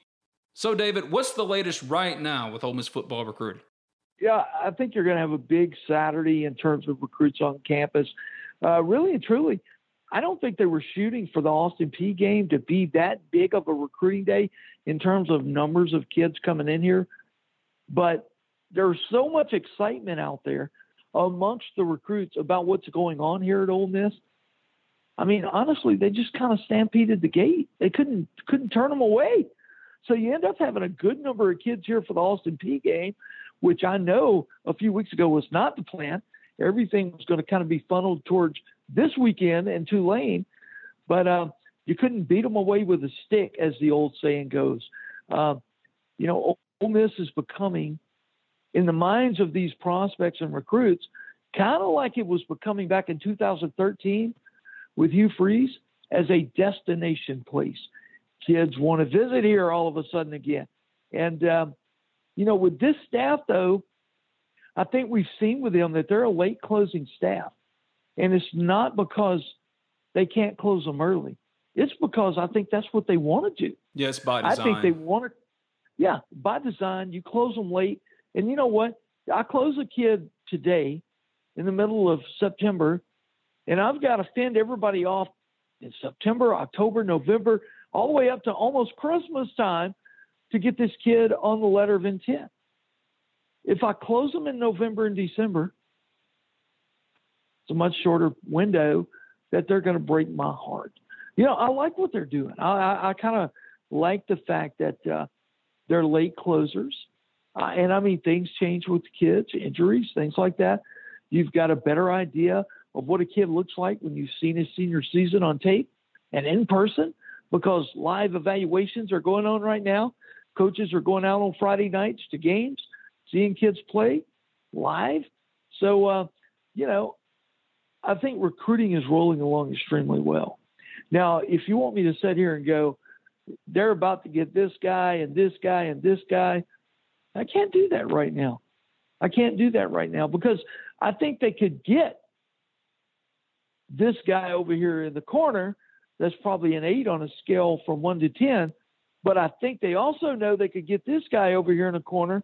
So, David, what's the latest right now with Ole Miss football recruiting? Yeah, I think you're going to have a big Saturday in terms of recruits on campus. Uh, really and truly, I don't think they were shooting for the Austin Peay game to be that big of a recruiting day in terms of numbers of kids coming in here. But there's so much excitement out there amongst the recruits about what's going on here at Ole Miss. I mean, honestly, they just kind of stampeded the gate. They couldn't couldn't turn them away. So you end up having a good number of kids here for the Austin Peay game, which I know a few weeks ago was not the plan. Everything was going to kind of be funneled towards this weekend in Tulane, but uh, you couldn't beat them away with a stick, as the old saying goes. Uh, you know, Ole Miss is becoming in the minds of these prospects and recruits, kind of like it was becoming back in 2013 with Hugh Freeze as a destination place. Kids want to visit here all of a sudden again. And, um, you know, with this staff, though, I think we've seen with them that they're a late closing staff. And it's not because they can't close them early. It's because I think that's what they want to do. Yes, by design. I think they want to, yeah, by design, you close them late and you know what? I close a kid today in the middle of September, and I've got to fend everybody off in September, October, November, all the way up to almost Christmas time to get this kid on the letter of intent. If I close them in November and December, it's a much shorter window that they're going to break my heart. You know, I like what they're doing. I, I, I kind of like the fact that uh, they're late closers. Uh, and I mean, things change with kids, injuries, things like that. You've got a better idea of what a kid looks like when you've seen his senior season on tape and in person because live evaluations are going on right now. Coaches are going out on Friday nights to games, seeing kids play live. So, uh, you know, I think recruiting is rolling along extremely well. Now, if you want me to sit here and go, they're about to get this guy and this guy and this guy, I can't do that right now. I can't do that right now because I think they could get this guy over here in the corner that's probably an eight on a scale from one to 10. But I think they also know they could get this guy over here in the corner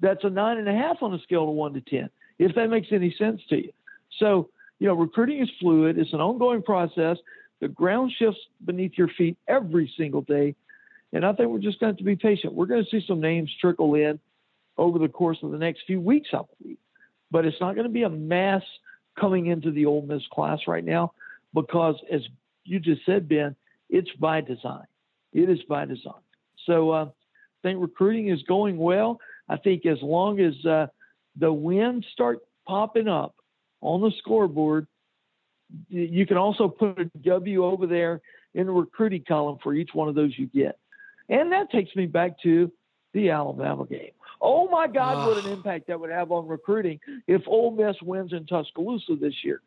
that's a nine and a half on a scale of one to 10, if that makes any sense to you. So, you know, recruiting is fluid, it's an ongoing process. The ground shifts beneath your feet every single day. And I think we're just going to, have to be patient. We're going to see some names trickle in over the course of the next few weeks, I believe. But it's not going to be a mass coming into the Ole Miss class right now because, as you just said, Ben, it's by design. It is by design. So uh, I think recruiting is going well. I think as long as uh, the wins start popping up on the scoreboard, you can also put a W over there in the recruiting column for each one of those you get. And that takes me back to the Alabama game. Oh my God, what an impact that would have on recruiting if Ole Miss wins in Tuscaloosa this year.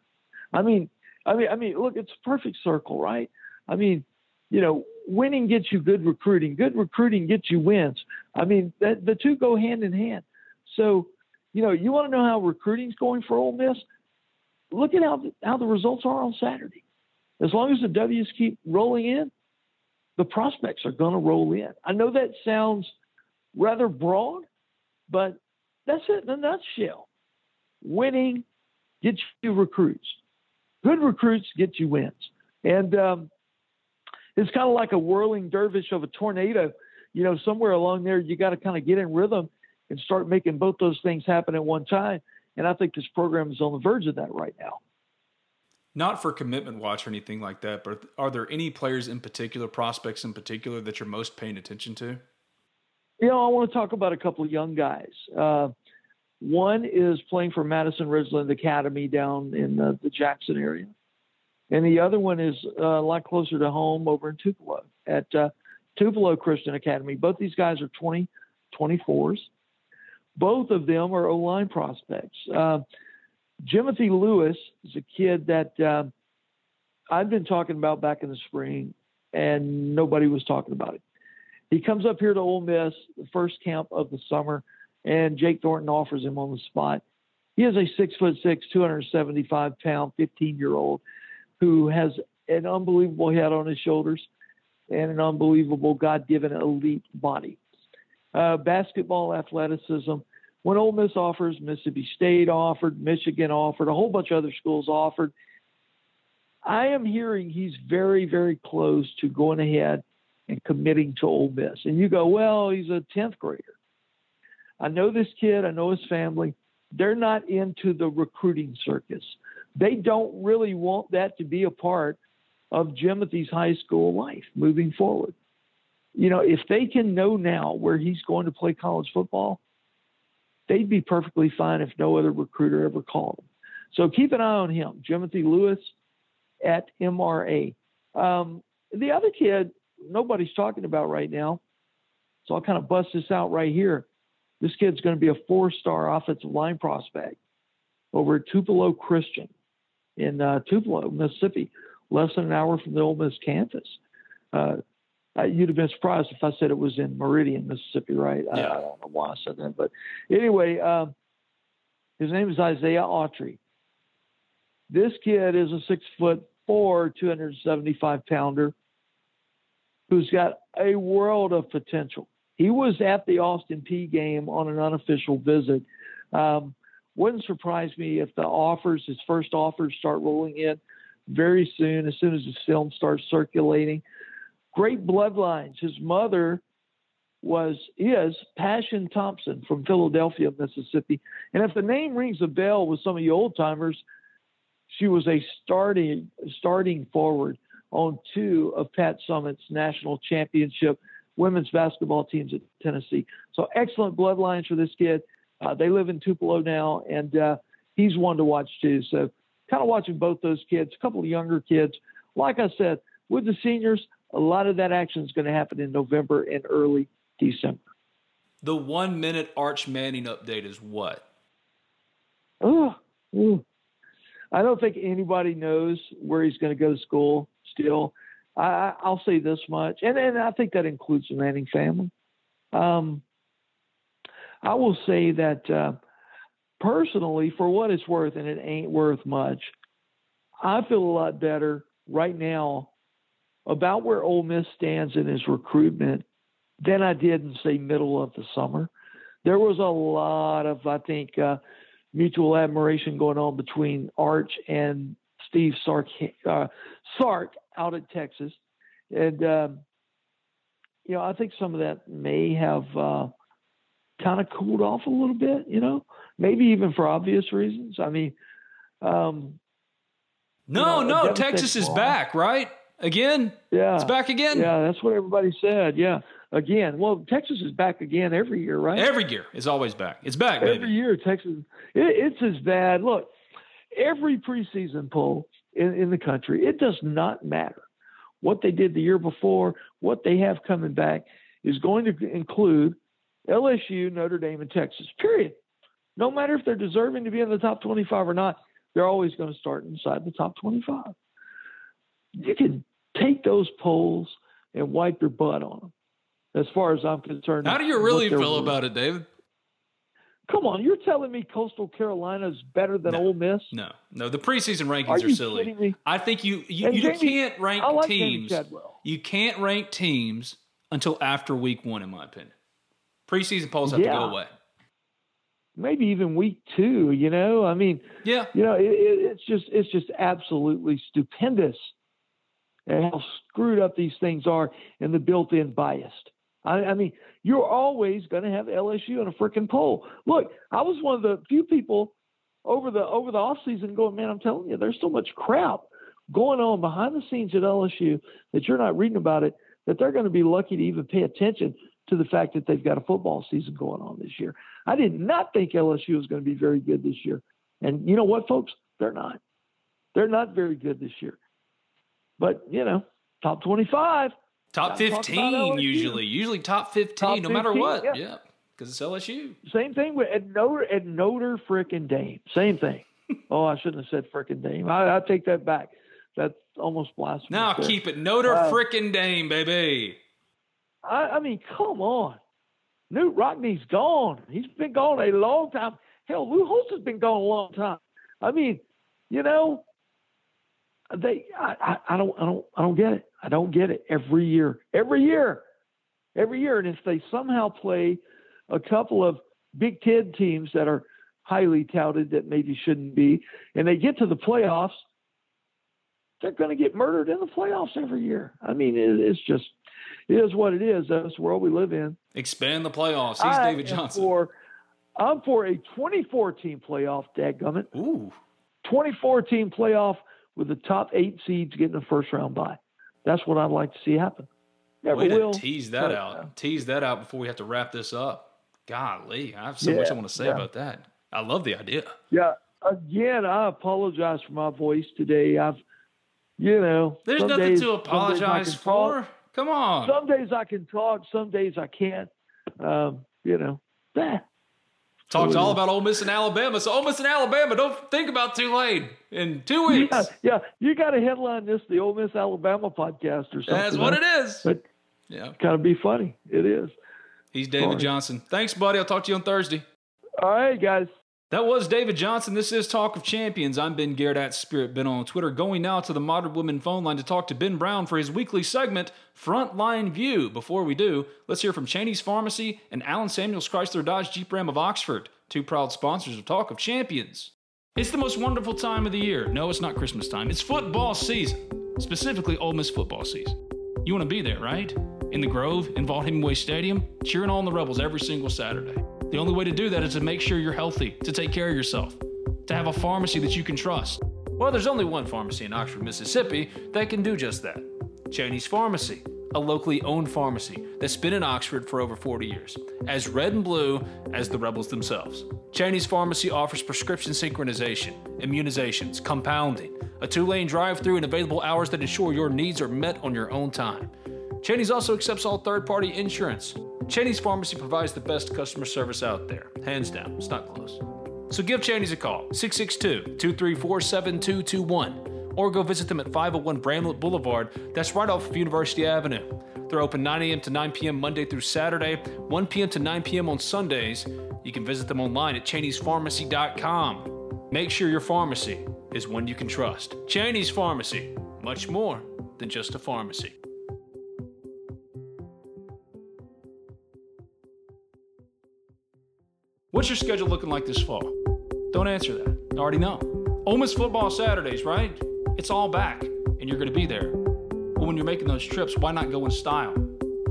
I mean, I mean, I mean, look, it's a perfect circle, right? I mean, you know, winning gets you good recruiting. Good recruiting gets you wins. I mean, that, the two go hand in hand. So, you know, you want to know how recruiting's going for Ole Miss? Look at how the, how the results are on Saturday. As long as the W's keep rolling in, the prospects are going to roll in. I know that sounds rather broad, but that's it in a nutshell. Winning gets you recruits. Good recruits get you wins. And, um, it's kind of like a whirling dervish of a tornado. You know, somewhere along there, you got to kind of get in rhythm and start making both those things happen at one time. And I think this program is on the verge of that right now. Not for commitment watch or anything like that, but are there any players in particular, prospects in particular, that you're most paying attention to? You know, I want to talk about a couple of young guys. Uh, one is playing for Madison Ridgeland Academy down in the, the Jackson area, and the other one is uh, a lot closer to home over in Tupelo at uh, Tupelo Christian Academy. Both these guys are 20, 24s. Both of them are O line prospects. Jimothy Lewis is a kid that uh, I've been talking about back in the spring, and nobody was talking about it. He comes up here to Ole Miss, the first camp of the summer, and Jake Thornton offers him on the spot. He is a six foot six, 275 pound, 15 year old who has an unbelievable head on his shoulders and an unbelievable God given elite body. Uh, basketball athleticism. When Ole Miss offers, Mississippi State offered, Michigan offered, a whole bunch of other schools offered. I am hearing he's very, very close to going ahead and committing to Ole Miss. And you go, well, he's a 10th grader. I know this kid, I know his family. They're not into the recruiting circus. They don't really want that to be a part of Jimothy's high school life moving forward. You know, if they can know now where he's going to play college football, they'd be perfectly fine if no other recruiter ever called them. So keep an eye on him, Jimothy Lewis at MRA. Um, the other kid, nobody's talking about right now. So I'll kind of bust this out right here. This kid's going to be a four star offensive line prospect over at Tupelo Christian in uh, Tupelo, Mississippi, less than an hour from the Ole Miss campus. Uh, you'd have been surprised if I said it was in Meridian, Mississippi, right? Yeah. I, I, don't know why I said that. But anyway, um, his name is Isaiah Autry. This kid is a six foot four, 275 pounder who's got a world of potential. He was at the Austin Peay game on an unofficial visit. Um, wouldn't surprise me if the offers, his first offers, start rolling in very soon, as soon as the film starts circulating. Great bloodlines. His mother was is Passion Thompson from Philadelphia, Mississippi. And if the name rings a bell with some of you old timers, she was a starting starting forward on two of Pat Summitt's national championship women's basketball teams at Tennessee. So excellent bloodlines for this kid. Uh, they live in Tupelo now, and uh, he's one to watch too. So kind of watching both those kids, a couple of younger kids. Like I said, with the seniors, a lot of that action is going to happen in November and early December. The one minute Arch Manning update is what? Oh, I don't think anybody knows where he's going to go to school still. I, will say this much, and, and I think that includes the Manning family. Um, I will say that uh, personally, for what it's worth, and it ain't worth much, I feel a lot better right now about where Ole Miss stands in his recruitment than I did in say middle of the summer. There was a lot of, I think, uh, mutual admiration going on between Arch and Steve Sark, uh, Sark out at Texas, and um, you know I think some of that may have uh, kind of cooled off a little bit. You know, maybe even for obvious reasons. I mean, um, no, you know, no, Texas is back, right? Again, yeah, it's back again. Yeah, that's what everybody said. Yeah, again. Well, Texas is back again every year, right? Every year is always back. It's back every baby. year. Texas, it, it's as bad. Look, every preseason poll in, in the country, it does not matter what they did the year before, what they have coming back is going to include LSU, Notre Dame, and Texas. Period. No matter if they're deserving to be in the top 25 or not, they're always going to start inside the top 25. You can take those polls and wipe your butt on them. As far as I'm concerned. How do you really feel about it, David? Come on, you're telling me Coastal Carolina is better than no, Ole Miss? No, no. The preseason rankings are, are silly. I think you you, you Jamie, can't rank like teams. You can't rank teams until after week one, in my opinion. Preseason polls have yeah. to go away. Maybe even week two. You know, I mean, yeah. You know, it, it, it's just it's just absolutely stupendous and how screwed up these things are and the built-in bias. I, I mean, you're always going to have LSU in a freaking poll. Look, I was one of the few people over the over the off season going, man, I'm telling you, there's so much crap going on behind the scenes at LSU that you're not reading about it. That they're going to be lucky to even pay attention to the fact that they've got a football season going on this year. I did not think LSU was going to be very good this year. And you know what, folks? They're not. They're not very good this year. But, you know, top 25. Top 15 usually. Usually top 15, top no 15, matter what. Yeah. Because it's LSU. Same thing with at Notre, at Notre frickin' Dame. Same thing. oh, I shouldn't have said frickin' Dame. I, I take that back. That's almost blasphemous. Now keep it Notre uh, frickin' Dame, baby. I, I mean, come on. Knute Rockne's gone. He's been gone a long time. Hell, Lou Holtz has been gone a long time. I mean, you know, they I, I, don't I don't I don't get it. I don't get it every year. Every year. Every year. And if they somehow play a couple of Big Ten teams that are highly touted that maybe shouldn't be, and they get to the playoffs, they're going to get murdered in the playoffs every year. I mean, it, it's just it is what it is. That's the world we live in. Expand the playoffs. He's I David Johnson. For, I'm for a 24 team playoff, dadgummit. Ooh. 24 team playoff with the top eight seeds getting the first round bye. That's what I'd like to see happen. Never Way will. To tease that but, out. Uh, tease that out before we have to wrap this up. Golly, I have so yeah, much I want to say yeah. about that. I love the idea. Yeah. Again, I apologize for my voice today. I've, you know, there's nothing days, to apologize for. Talk. Come on. Some days I can talk. Some days I can't. Um, you know, that. Talked oh, all about Ole Miss and Alabama. So Ole Miss and Alabama, don't think about Tulane in two weeks. Yeah, yeah. you got to headline this the Ole Miss Alabama podcast or something. That's what it is. But yeah, kind of be funny. It is. He's David. Johnson. Thanks, buddy. I'll talk to you on Thursday. All right, guys. That was David Johnson. This is Talk of Champions. I'm Ben Garrett at Spirit Ben on Twitter. Going now to the Modern Woodmen phone line to talk to Ben Brown for his weekly segment, Frontline View. Before we do, let's hear from Cheney's Pharmacy and Alan Samuels Chrysler Dodge Jeep Ram of Oxford two proud sponsors of Talk of Champions. It's the most wonderful time of the year. No, it's not Christmas time. It's football season, specifically Ole Miss football season. You want to be there, right? In the Grove, in Vaught Hemingway Stadium, cheering on the Rebels every single Saturday. The only way to do that is to make sure you're healthy, to take care of yourself, to have a pharmacy that you can trust. Well, there's only one pharmacy in Oxford, Mississippi that can do just that Cheney's Pharmacy a locally owned pharmacy that's been in Oxford for over 40 years, as red and blue as the rebels themselves. Cheney's Pharmacy offers prescription synchronization, immunizations, compounding, a two lane drive through, and available hours that ensure your needs are met on your own time. Cheney's also accepts all third party insurance. Cheney's Pharmacy provides the best customer service out there. Hands down, it's not close. So give Cheney's a call, 662 234 7221 or go visit them at 501 Bramlett Boulevard. That's right off of University Avenue. They're open 9 a.m. to 9 p.m. Monday through Saturday, 1 p.m. to 9 p.m. on Sundays. You can visit them online at Cheney'sPharmacy.com. Make sure your pharmacy is one you can trust. Cheney's Pharmacy, much more than just a pharmacy. What's your schedule looking like this fall? Don't answer that. I already know. Ole Miss football Saturdays, right? It's all back, and you're going to be there. But when you're making those trips, why not go in style?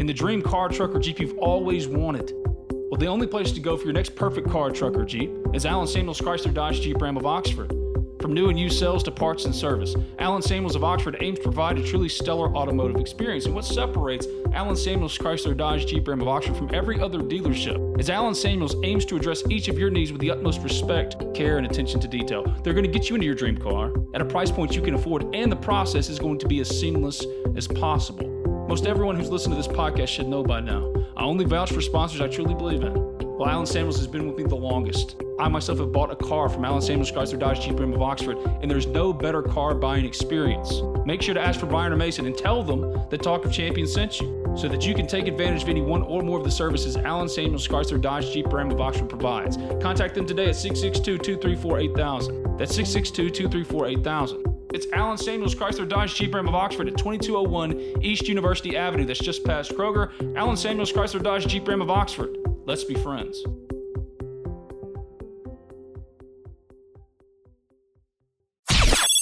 In the dream car, truck, or Jeep you've always wanted. Well, the only place to go for your next perfect car, truck, or Jeep is Alan Samuels Chrysler Dodge Jeep Ram of Oxford. From new and used sales to parts and service, Alan Samuels of Oxford aims to provide a truly stellar automotive experience. And what separates Alan Samuels Chrysler Dodge Jeep Ram of Oxford from every other dealership is Alan Samuels aims to address each of your needs with the utmost respect, care, and attention to detail. They're going to get you into your dream car at a price point you can afford, and the process is going to be as seamless as possible. Most everyone who's listened to this podcast should know by now. I only vouch for sponsors I truly believe in. Well, Alan Samuels has been with me the longest. I myself have bought a car from Alan Samuels Chrysler Dodge Jeep Ram of Oxford, and there's no better car buying experience. Make sure to ask for Brian or Mason and tell them that Talk of Champions sent you, so that you can take advantage of any one or more of the services Alan Samuels Chrysler Dodge Jeep Ram of Oxford provides. Contact them today at 662-234-8000. That's 662-234-8000. It's Alan Samuels Chrysler Dodge Jeep Ram of Oxford at 2201 East University Avenue. That's just past Kroger. Alan Samuels Chrysler Dodge Jeep Ram of Oxford. Let's be friends.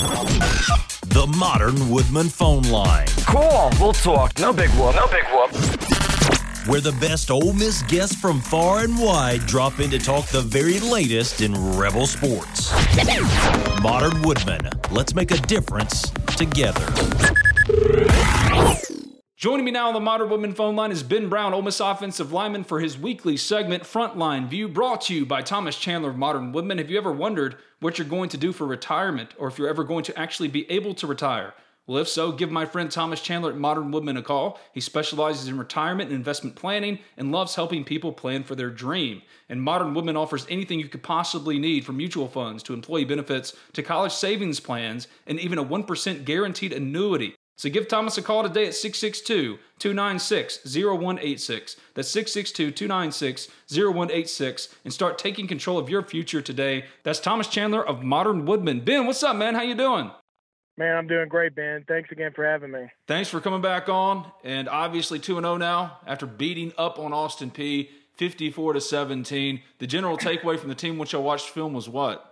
The Modern Woodmen phone line. Cool, we'll talk. No big whoop. No big whoop. Where the best Ole Miss guests from far and wide drop in to talk the very latest in Rebel sports. Modern Woodmen, let's make a difference together. Joining me now on the Modern Woodmen phone line is Ben Brown, Ole Miss offensive lineman, for his weekly segment Frontline View, brought to you by Thomas Chandler of Modern Woodmen. Have you ever wondered what you're going to do for retirement, or if you're ever going to actually be able to retire? Well, if so, give my friend Thomas Chandler at Modern Woodmen a call. He specializes in retirement and investment planning and loves helping people plan for their dream. And Modern Woodmen offers anything you could possibly need from mutual funds to employee benefits to college savings plans and even a 1% guaranteed annuity. So give Thomas a call today at 662 296 0186. That's 662 296 0186 and start taking control of your future today. That's Thomas Chandler of Modern Woodmen. Ben, what's up, man? How you doing? Man, I'm doing great, Ben. Thanks again for having me. Thanks for coming back on. And obviously 2 0 now after beating up on Austin Peay 54 to 17. The general takeaway from the team which y'all watched film was what?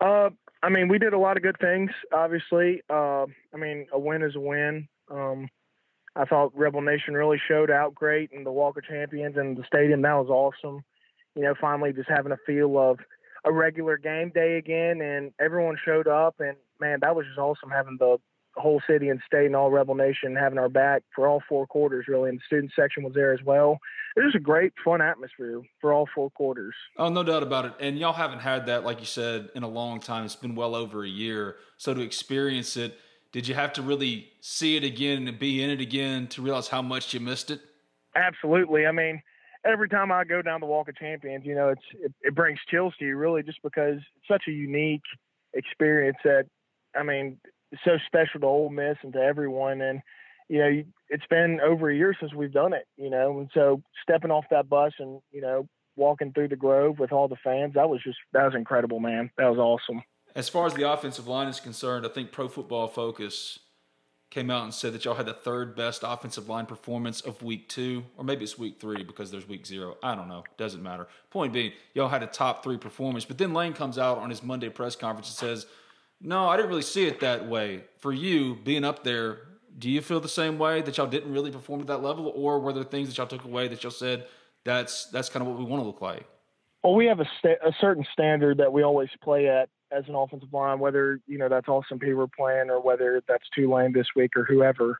Uh, I mean, we did a lot of good things. Obviously, uh, I mean, a win is a win. Um, I thought Rebel Nation really showed out great and the Walk of Champions and the stadium. That was awesome. You know, finally just having a feel of a regular game day again, and everyone showed up. And man, that was just awesome having the whole city and state and all Rebel Nation having our back for all four quarters, really. And the student section was there as well. It was a great, fun atmosphere for all four quarters. Oh, no doubt about it. And y'all haven't had that, like you said, in a long time. It's been well over a year. So to experience it, did you have to really see it again and be in it again to realize how much you missed it? Absolutely. I mean, every time I go down the Walk of Champions, you know, it's it, it brings chills to you, really, just because it's such a unique experience that, I mean, so special to Ole Miss and to everyone. And you know, it's been over a year since we've done it. You know, and so stepping off that bus and you know walking through the Grove with all the fans, that was just that was incredible, man. That was awesome. As far as the offensive line is concerned, I think Pro Football Focus came out and said that y'all had the third best offensive line performance of week two, or maybe it's week three because there's week zero. I don't know. Doesn't matter. Point being, y'all had a top three performance. But then Lane comes out on his Monday press conference and says, no, I didn't really see it that way. For you, being up there, do you feel the same way that y'all didn't really perform at that level, or were there things that y'all took away that y'all said that's that's kind of what we want to look like? Well, we have a, sta- a certain standard that we always play at as an offensive line, whether you know that's Austin Peay we're playing or whether that's Tulane this week or whoever.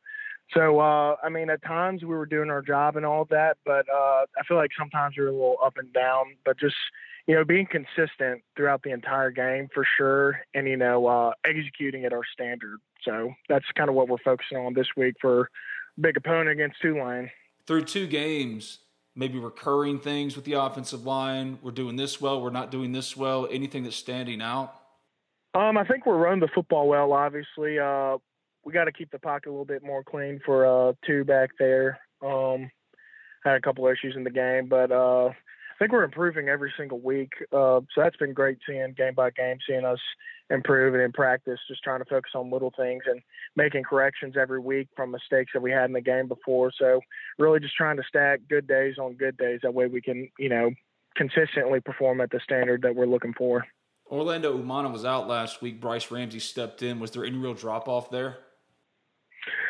So uh, I mean, at times we were doing our job and all that, but uh, I feel like sometimes we are a little up and down. But just you know, being consistent throughout the entire game for sure, and you know, uh, executing at our standard. So that's kind of what we're focusing on this week for big opponent against Tulane. Through two games, maybe recurring things with the offensive line. We're doing this well. We're not doing this well. Anything that's standing out? Um, I think we're running the football well. Obviously, uh, we got to keep the pocket a little bit more clean for uh, two back there. Um, had a couple issues in the game, but uh, think we're improving every single week. Uh, so that's been great seeing game by game, seeing us improve and in practice, just trying to focus on little things and making corrections every week from mistakes that we had in the game before. So really just trying to stack good days on good days. That way we can, you know, consistently perform at the standard that we're looking for. Orlando Umana was out last week. Bryce Ramsey stepped in. Was there any real drop off there?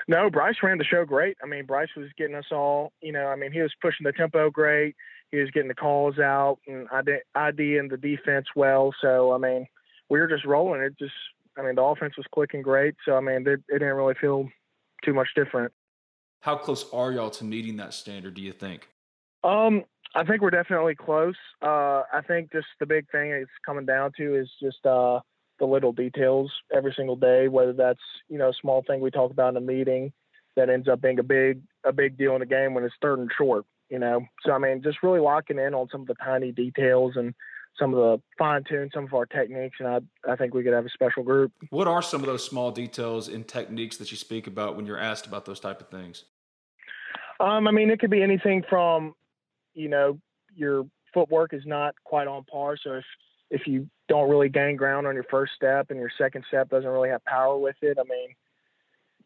No, Bryce ran the show great. I mean, Bryce was getting us all, you know, I mean, he was pushing the tempo great he was getting the calls out and ID in the defense well. So I mean, we were just rolling. It just, I mean, the offense was clicking great. So I mean, it, it didn't really feel too much different. How close are y'all to meeting that standard? Do you think? Um, I think we're definitely close. Uh, I think just the big thing it's coming down to is just uh, the little details every single day. Whether that's you know a small thing we talk about in a meeting that ends up being a big a big deal in the game when it's third and short you know. So I mean, just really locking in on some of the tiny details and some of the fine tune some of our techniques, and I I think we could have a special group. What are some of those small details and techniques that you speak about when you're asked about those type of things? Um, I mean, it could be anything from, you know, your footwork is not quite on par. So if if you don't really gain ground on your first step and your second step doesn't really have power with it, I mean,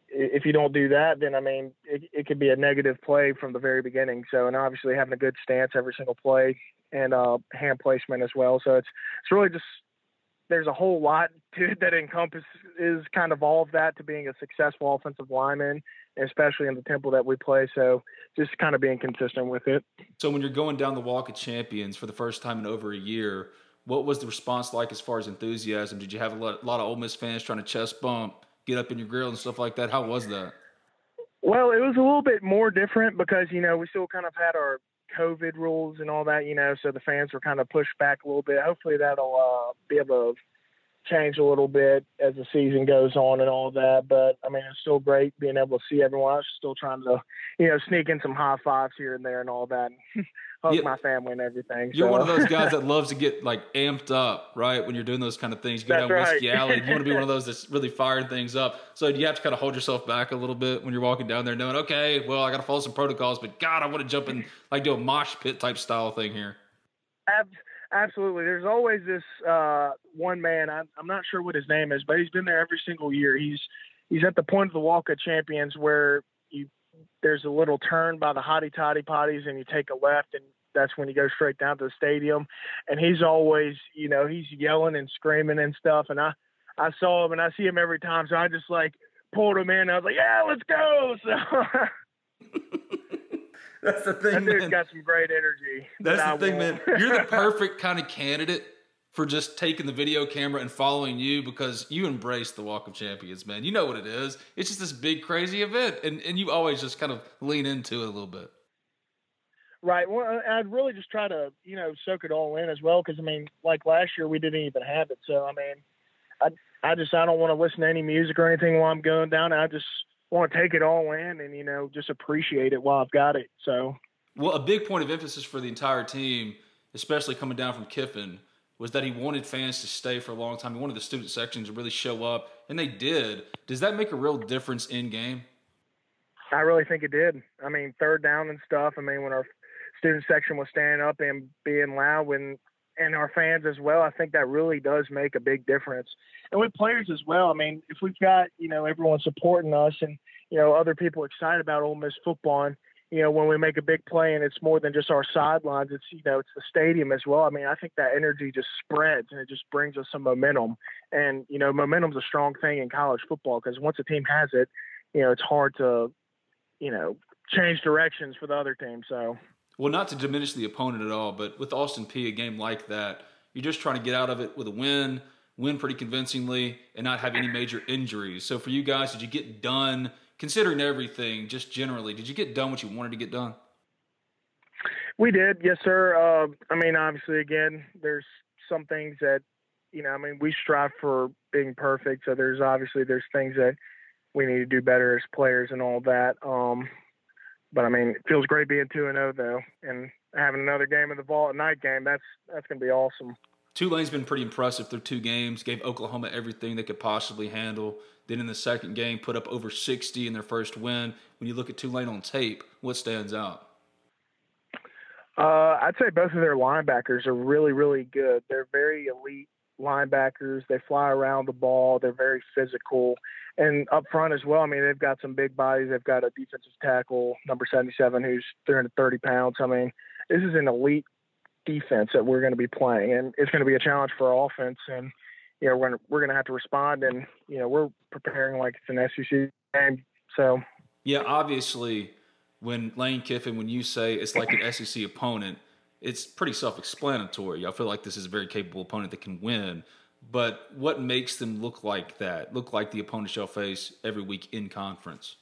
if you don't do that, then I mean, it, it could be a negative play from the very beginning. So, and obviously having a good stance every single play and uh, hand placement as well. So it's it's really just there's a whole lot to it that encompasses is kind of all of that to being a successful offensive lineman, especially in the temple that we play. So just kind of being consistent with it. So when you're going down the Walk of Champions for the first time in over a year, what was the response like as far as enthusiasm? Did you have a lot, a lot of Ole Miss fans trying to chest bump, get up in your grill and stuff like that? How was that? Well, it was a little bit more different because you know we still kind of had our COVID rules and all that, you know, so the fans were kind of pushed back a little bit. Hopefully that'll uh, be able to change a little bit as the season goes on and all that. But I mean, it's still great being able to see everyone. I was still trying to, you know, sneak in some high fives here and there and all that. hug yeah. my family and everything. You're so. one of those guys that loves to get like amped up, right? When you're doing those kind of things, you go down right. Whiskey Alley. You want to be one of those that's really firing things up. So you have to kind of hold yourself back a little bit when you're walking down there, knowing, okay, well, I got to follow some protocols, but God, I want to jump in like do a mosh pit type style thing here. Absolutely. There's always this uh, one man. I'm, I'm not sure what his name is, but he's been there every single year. He's he's at the point of the Walk of Champions where you there's a little turn by the hottie toddy potties, and you take a left, and that's when you go straight down to the stadium. And he's always, you know, he's yelling and screaming and stuff. And I I saw him, and I see him every time, so I just like pulled him in. I was like, yeah, let's go. So. That's the thing. That dude's man. got some great energy. That's that the thing, man. You're the perfect kind of candidate for just taking the video camera and following you because you embrace the Walk of Champions, man. You know what it is. It's just this big, crazy event, and, and you always just kind of lean into it a little bit. Right. Well, I'd really just try to, you know, soak it all in as well. Because I mean, like last year, we didn't even have it. So I mean, I I just I don't want to listen to any music or anything while I'm going down. I just want to take it all in and you know just appreciate it while I've got it. So, well, a big point of emphasis for the entire team, especially coming down from Kiffin, was that he wanted fans to stay for a long time. He wanted the student section to really show up, and they did. Does that make a real difference in game? I really think it did. I mean, third down and stuff. I mean, when our student section was standing up and being loud, when and our fans as well. I think that really does make a big difference. And with players as well. I mean, if we've got you know everyone supporting us and you know other people excited about Ole Miss football, and you know when we make a big play and it's more than just our sidelines, it's you know it's the stadium as well. I mean, I think that energy just spreads and it just brings us some momentum. And you know, momentum's a strong thing in college football because once a team has it, you know it's hard to you know change directions for the other team. So well, not to diminish the opponent at all, but with Austin Peay, a game like that, you're just trying to get out of it with a win, win pretty convincingly, and not have any major injuries. So for you guys, did you get done, considering everything, just generally, did you get done what you wanted to get done? We did, yes, sir. Uh, I mean, obviously, again, there's some things that, you know, I mean, we strive for being perfect. So there's obviously there's things that we need to do better as players and all that. Um, but I mean, it feels great being two and zero oh, though, and having another game of the ball, Vaught night game. That's that's going to be awesome. Tulane's been pretty impressive through two games. Gave Oklahoma everything they could possibly handle. Then in the second game, put up over 60 in their first win. When you look at Tulane on tape, what stands out? Uh, I'd say both of their linebackers are really, really good. They're very elite linebackers. They fly around the ball. They're very physical. And up front as well, I mean, they've got some big bodies. They've got a defensive tackle, number 77, who's 330 pounds. I mean, this is an elite defense that we're going to be playing, and it's going to be a challenge for our offense. And, you know, we're, we're going to have to respond, and, you know, we're preparing like it's an SEC game. So, yeah, obviously, when Lane Kiffin, when you say it's like an SEC opponent, it's pretty self-explanatory. I feel like this is a very capable opponent that can win. But what makes them look like that? Look like the opponent shall face every week in conference?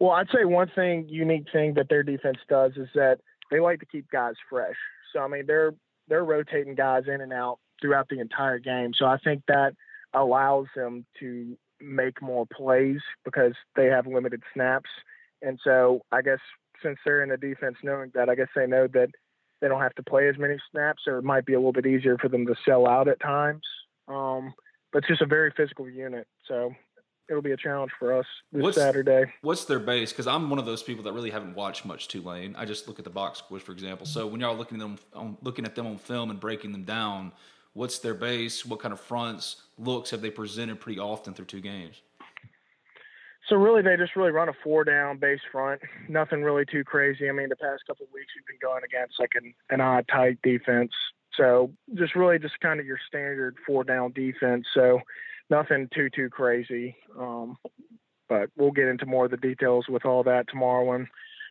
Well, I'd say one thing, unique thing that their defense does is that they like to keep guys fresh. So I mean, they're they're rotating guys in and out throughout the entire game. So I think that allows them to make more plays because they have limited snaps. And so I guess since they're in the defense knowing that, I guess they know that they don't have to play as many snaps, or it might be a little bit easier for them to sell out at times. Um, but it's just a very physical unit, so it'll be a challenge for us this what's, Saturday. What's their base? Because I'm one of those people that really haven't watched much Tulane. I just look at the box scores, for example. So when y'all are looking at them, on, looking at them on film and breaking them down, what's their base? What kind of fronts, looks have they presented pretty often through two games? So really, they just really run a four down base front. Nothing really too crazy. I mean, the past couple weeks we've been going against like an, an odd tight defense. So just really just kind of your standard four down defense. So nothing too too crazy. Um, but we'll get into more of the details with all that tomorrow when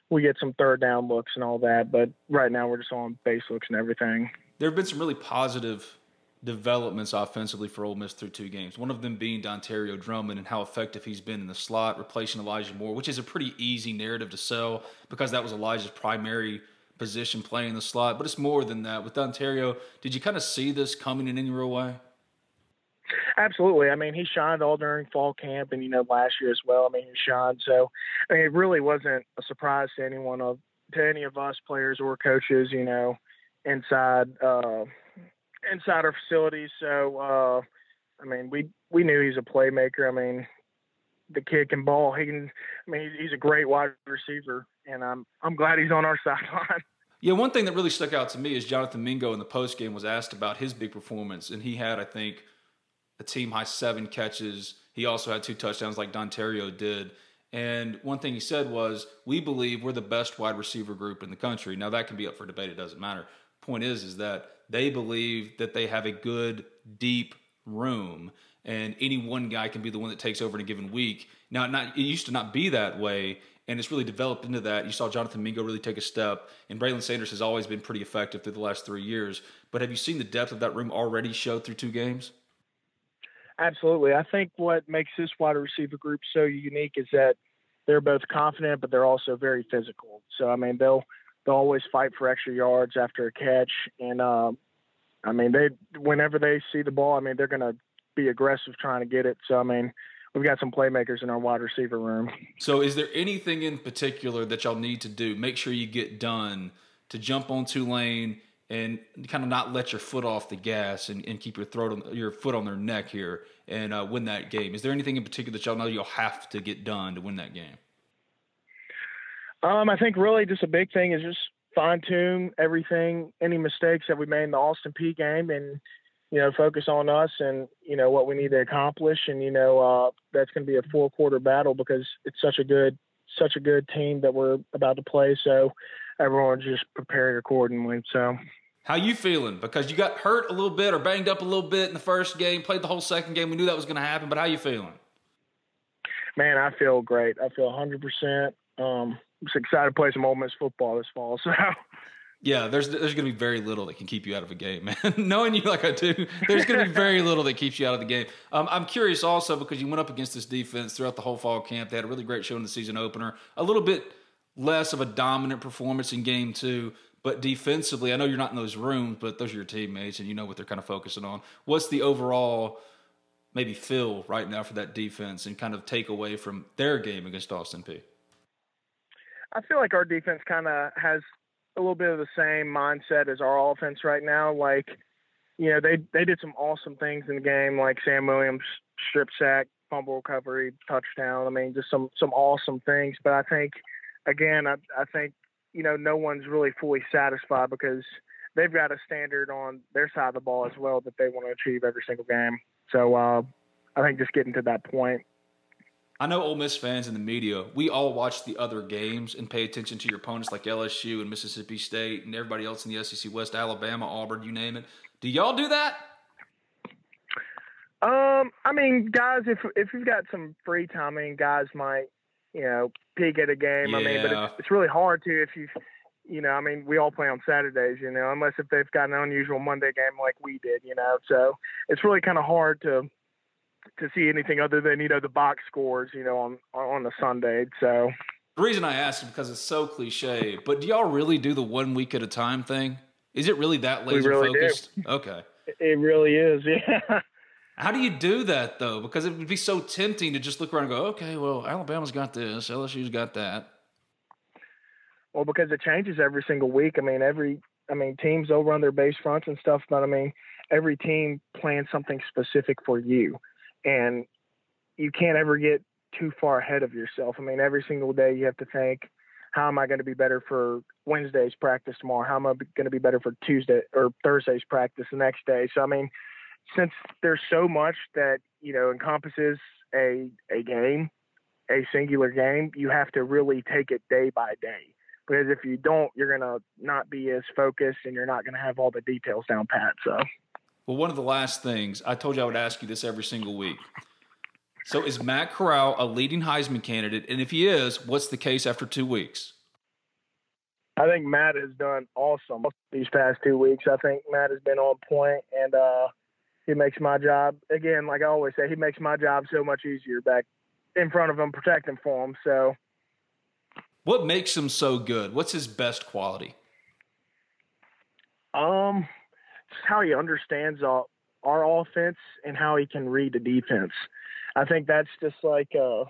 we get some third down looks and all that. But right now we're just on base looks and everything. There have been some really positive developments offensively for Ole Miss through two games. One of them being Dontario Drummond and how effective he's been in the slot, replacing Elijah Moore, which is a pretty easy narrative to sell because that was Elijah's primary position playing the slot. But it's more than that. With Dontario, did you kind of see this coming in any real way? Absolutely. I mean, he shined all during fall camp and, you know, last year as well. I mean, he shined. So, I mean, it really wasn't a surprise to anyone of, to any of us players or coaches, you know, inside, uh, inside our facilities. So, uh, I mean, we, we knew he's a playmaker. I mean, the kid can ball. He can, I mean, he's a great wide receiver and I'm, I'm glad he's on our sideline. Yeah, one thing that really stuck out to me is Jonathan Mingo in the post game was asked about his big performance, and he had, I think, a team high seven catches. He also had two touchdowns like Dontario did. And one thing he said was, "We believe we're the best wide receiver group in the country." Now that can be up for debate; it doesn't matter. Point is, is that they believe that they have a good, deep room, and any one guy can be the one that takes over in a given week. Now, not it used to not be that way, and it's really developed into that. You saw Jonathan Mingo really take a step, and Braylon Sanders has always been pretty effective through the last three years. But have you seen the depth of that room already show through two games? Absolutely. I think what makes this wide receiver group so unique is that they're both confident, but they're also very physical. So I mean, they'll they'll always fight for extra yards after a catch, and um, I mean, they whenever they see the ball, I mean, they're going to be aggressive trying to get it. So I mean, we've got some playmakers in our wide receiver room. So is there anything in particular that y'all need to do? Make sure you get done to jump on Tulane and kind of not let your foot off the gas and, and keep your throat on, your foot on their neck here and uh, win that game. Is there anything in particular that y'all know you'll have to get done to win that game? Um, I think really just a big thing is just fine tune everything, any mistakes that we made in the Austin Peay game, and you know focus on us and you know what we need to accomplish, and you know uh, that's going to be a four quarter battle because it's such a good such a good team that we're about to play. So everyone just prepare accordingly. So how you feeling? Because you got hurt a little bit or banged up a little bit in the first game, played the whole second game. We knew that was going to happen, but how you feeling? Man, I feel great. I feel 100%. Um, excited to play some Ole Miss football this fall. So. Yeah, there's there's going to be very little that can keep you out of a game, man. Knowing you like I do, there's going to be very little that keeps you out of the game. Um, I'm curious also because you went up against this defense throughout the whole fall camp. They had a really great show in the season opener. A little bit less of a dominant performance in game two. But defensively, I know you're not in those rooms, but those are your teammates, and you know what they're kind of focusing on. What's the overall maybe feel right now for that defense and kind of take away from their game against Austin Peay? I feel like our defense kind of has a little bit of the same mindset as our offense right now. Like, you know, they they did some awesome things in the game, like Sam Williams strip sack, fumble recovery, touchdown. I mean, just some some awesome things. But I think, again, I, I think you know, no one's really fully satisfied because they've got a standard on their side of the ball as well that they want to achieve every single game. So uh, I think just getting to that point. I know Ole Miss fans and the media, we all watch the other games and pay attention to your opponents like LSU and Mississippi State and everybody else in the SEC West, Alabama, Auburn, you name it. Do y'all do that? Um, I mean, guys, if if you've got some free time, I mean, guys might you know, peek at a game. Yeah. I mean, but it's, it's really hard to if you, you know, I mean, we all play on Saturdays, you know, unless if they've got an unusual Monday game like we did, you know. So it's really kind of hard to to see anything other than you know the box scores, you know, on on a Sunday. So the reason I ask is because it's so cliche. But do y'all really do the one week at a time thing? Is it really that laser really focused? Do. Okay. It really is, yeah. How do you do that though? Because it would be so tempting to just look around and go, okay, well, Alabama's got this, LSU's got that. Well, because it changes every single week. I mean, every, I mean, teams over on their base fronts and stuff, but I mean, every team plans something specific for you, and you can't ever get too far ahead of yourself. I mean, every single day you have to think, how am I going to be better for Wednesday's practice tomorrow? How am I going to be better for Tuesday or Thursday's practice the next day? So, I mean, since there's so much that you know encompasses a a game, a singular game, you have to really take it day by day. because if you don't, you're gonna not be as focused and you're not gonna have all the details down pat. So. Well, one of the last things I told you I would ask you this every single week. So, is Matt Corral a leading Heisman candidate? And if he is, what's the case after two weeks? I think Matt has done awesome these past two weeks. I think Matt has been on point, and uh, he makes my job again. Like I always say, he makes my job so much easier back in front of him, protecting for him. So, what makes him so good? What's his best quality? Um, how he understands our, our offense and how he can read the defense. I think that's just like uh,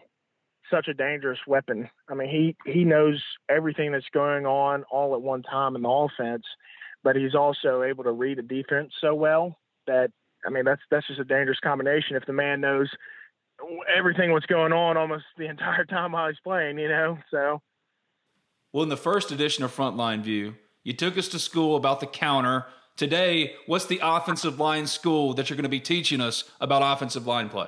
such a dangerous weapon. I mean, he he knows everything that's going on all at one time in the offense, but he's also able to read the defense so well that I mean that's that's just a dangerous combination. If the man knows everything what's going on almost the entire time while he's playing, you know, so. Well, in the first edition of Frontline View, you took us to school about the counter. Today, what's the offensive line school that you're going to be teaching us about offensive line play?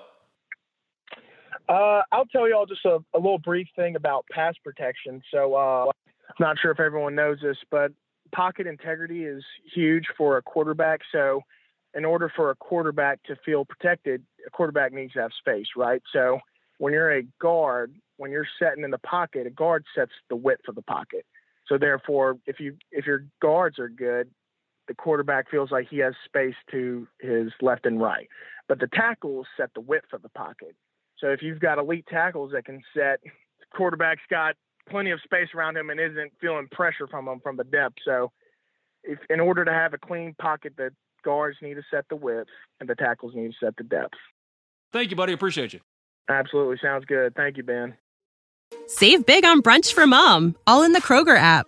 Uh, I'll tell you all just a, a, little brief thing about pass protection. So, uh, I'm not sure if everyone knows this, but pocket integrity is huge for a quarterback. So, in order for a quarterback to feel protected, a quarterback needs to have space, right? So, when you're a guard, when you're setting in the pocket, a guard sets the width of the pocket. So, therefore, if you if your guards are good, the quarterback feels like he has space to his left and right. But the tackles set the width of the pocket. So if you've got elite tackles that can set, quarterback's got plenty of space around him and isn't feeling pressure from him from the depth. So if in order to have a clean pocket, the guards need to set the width and the tackles need to set the depth. Thank you, buddy. Appreciate you. Absolutely. Sounds good. Thank you, Ben. Save big on brunch for mom, all in the Kroger app.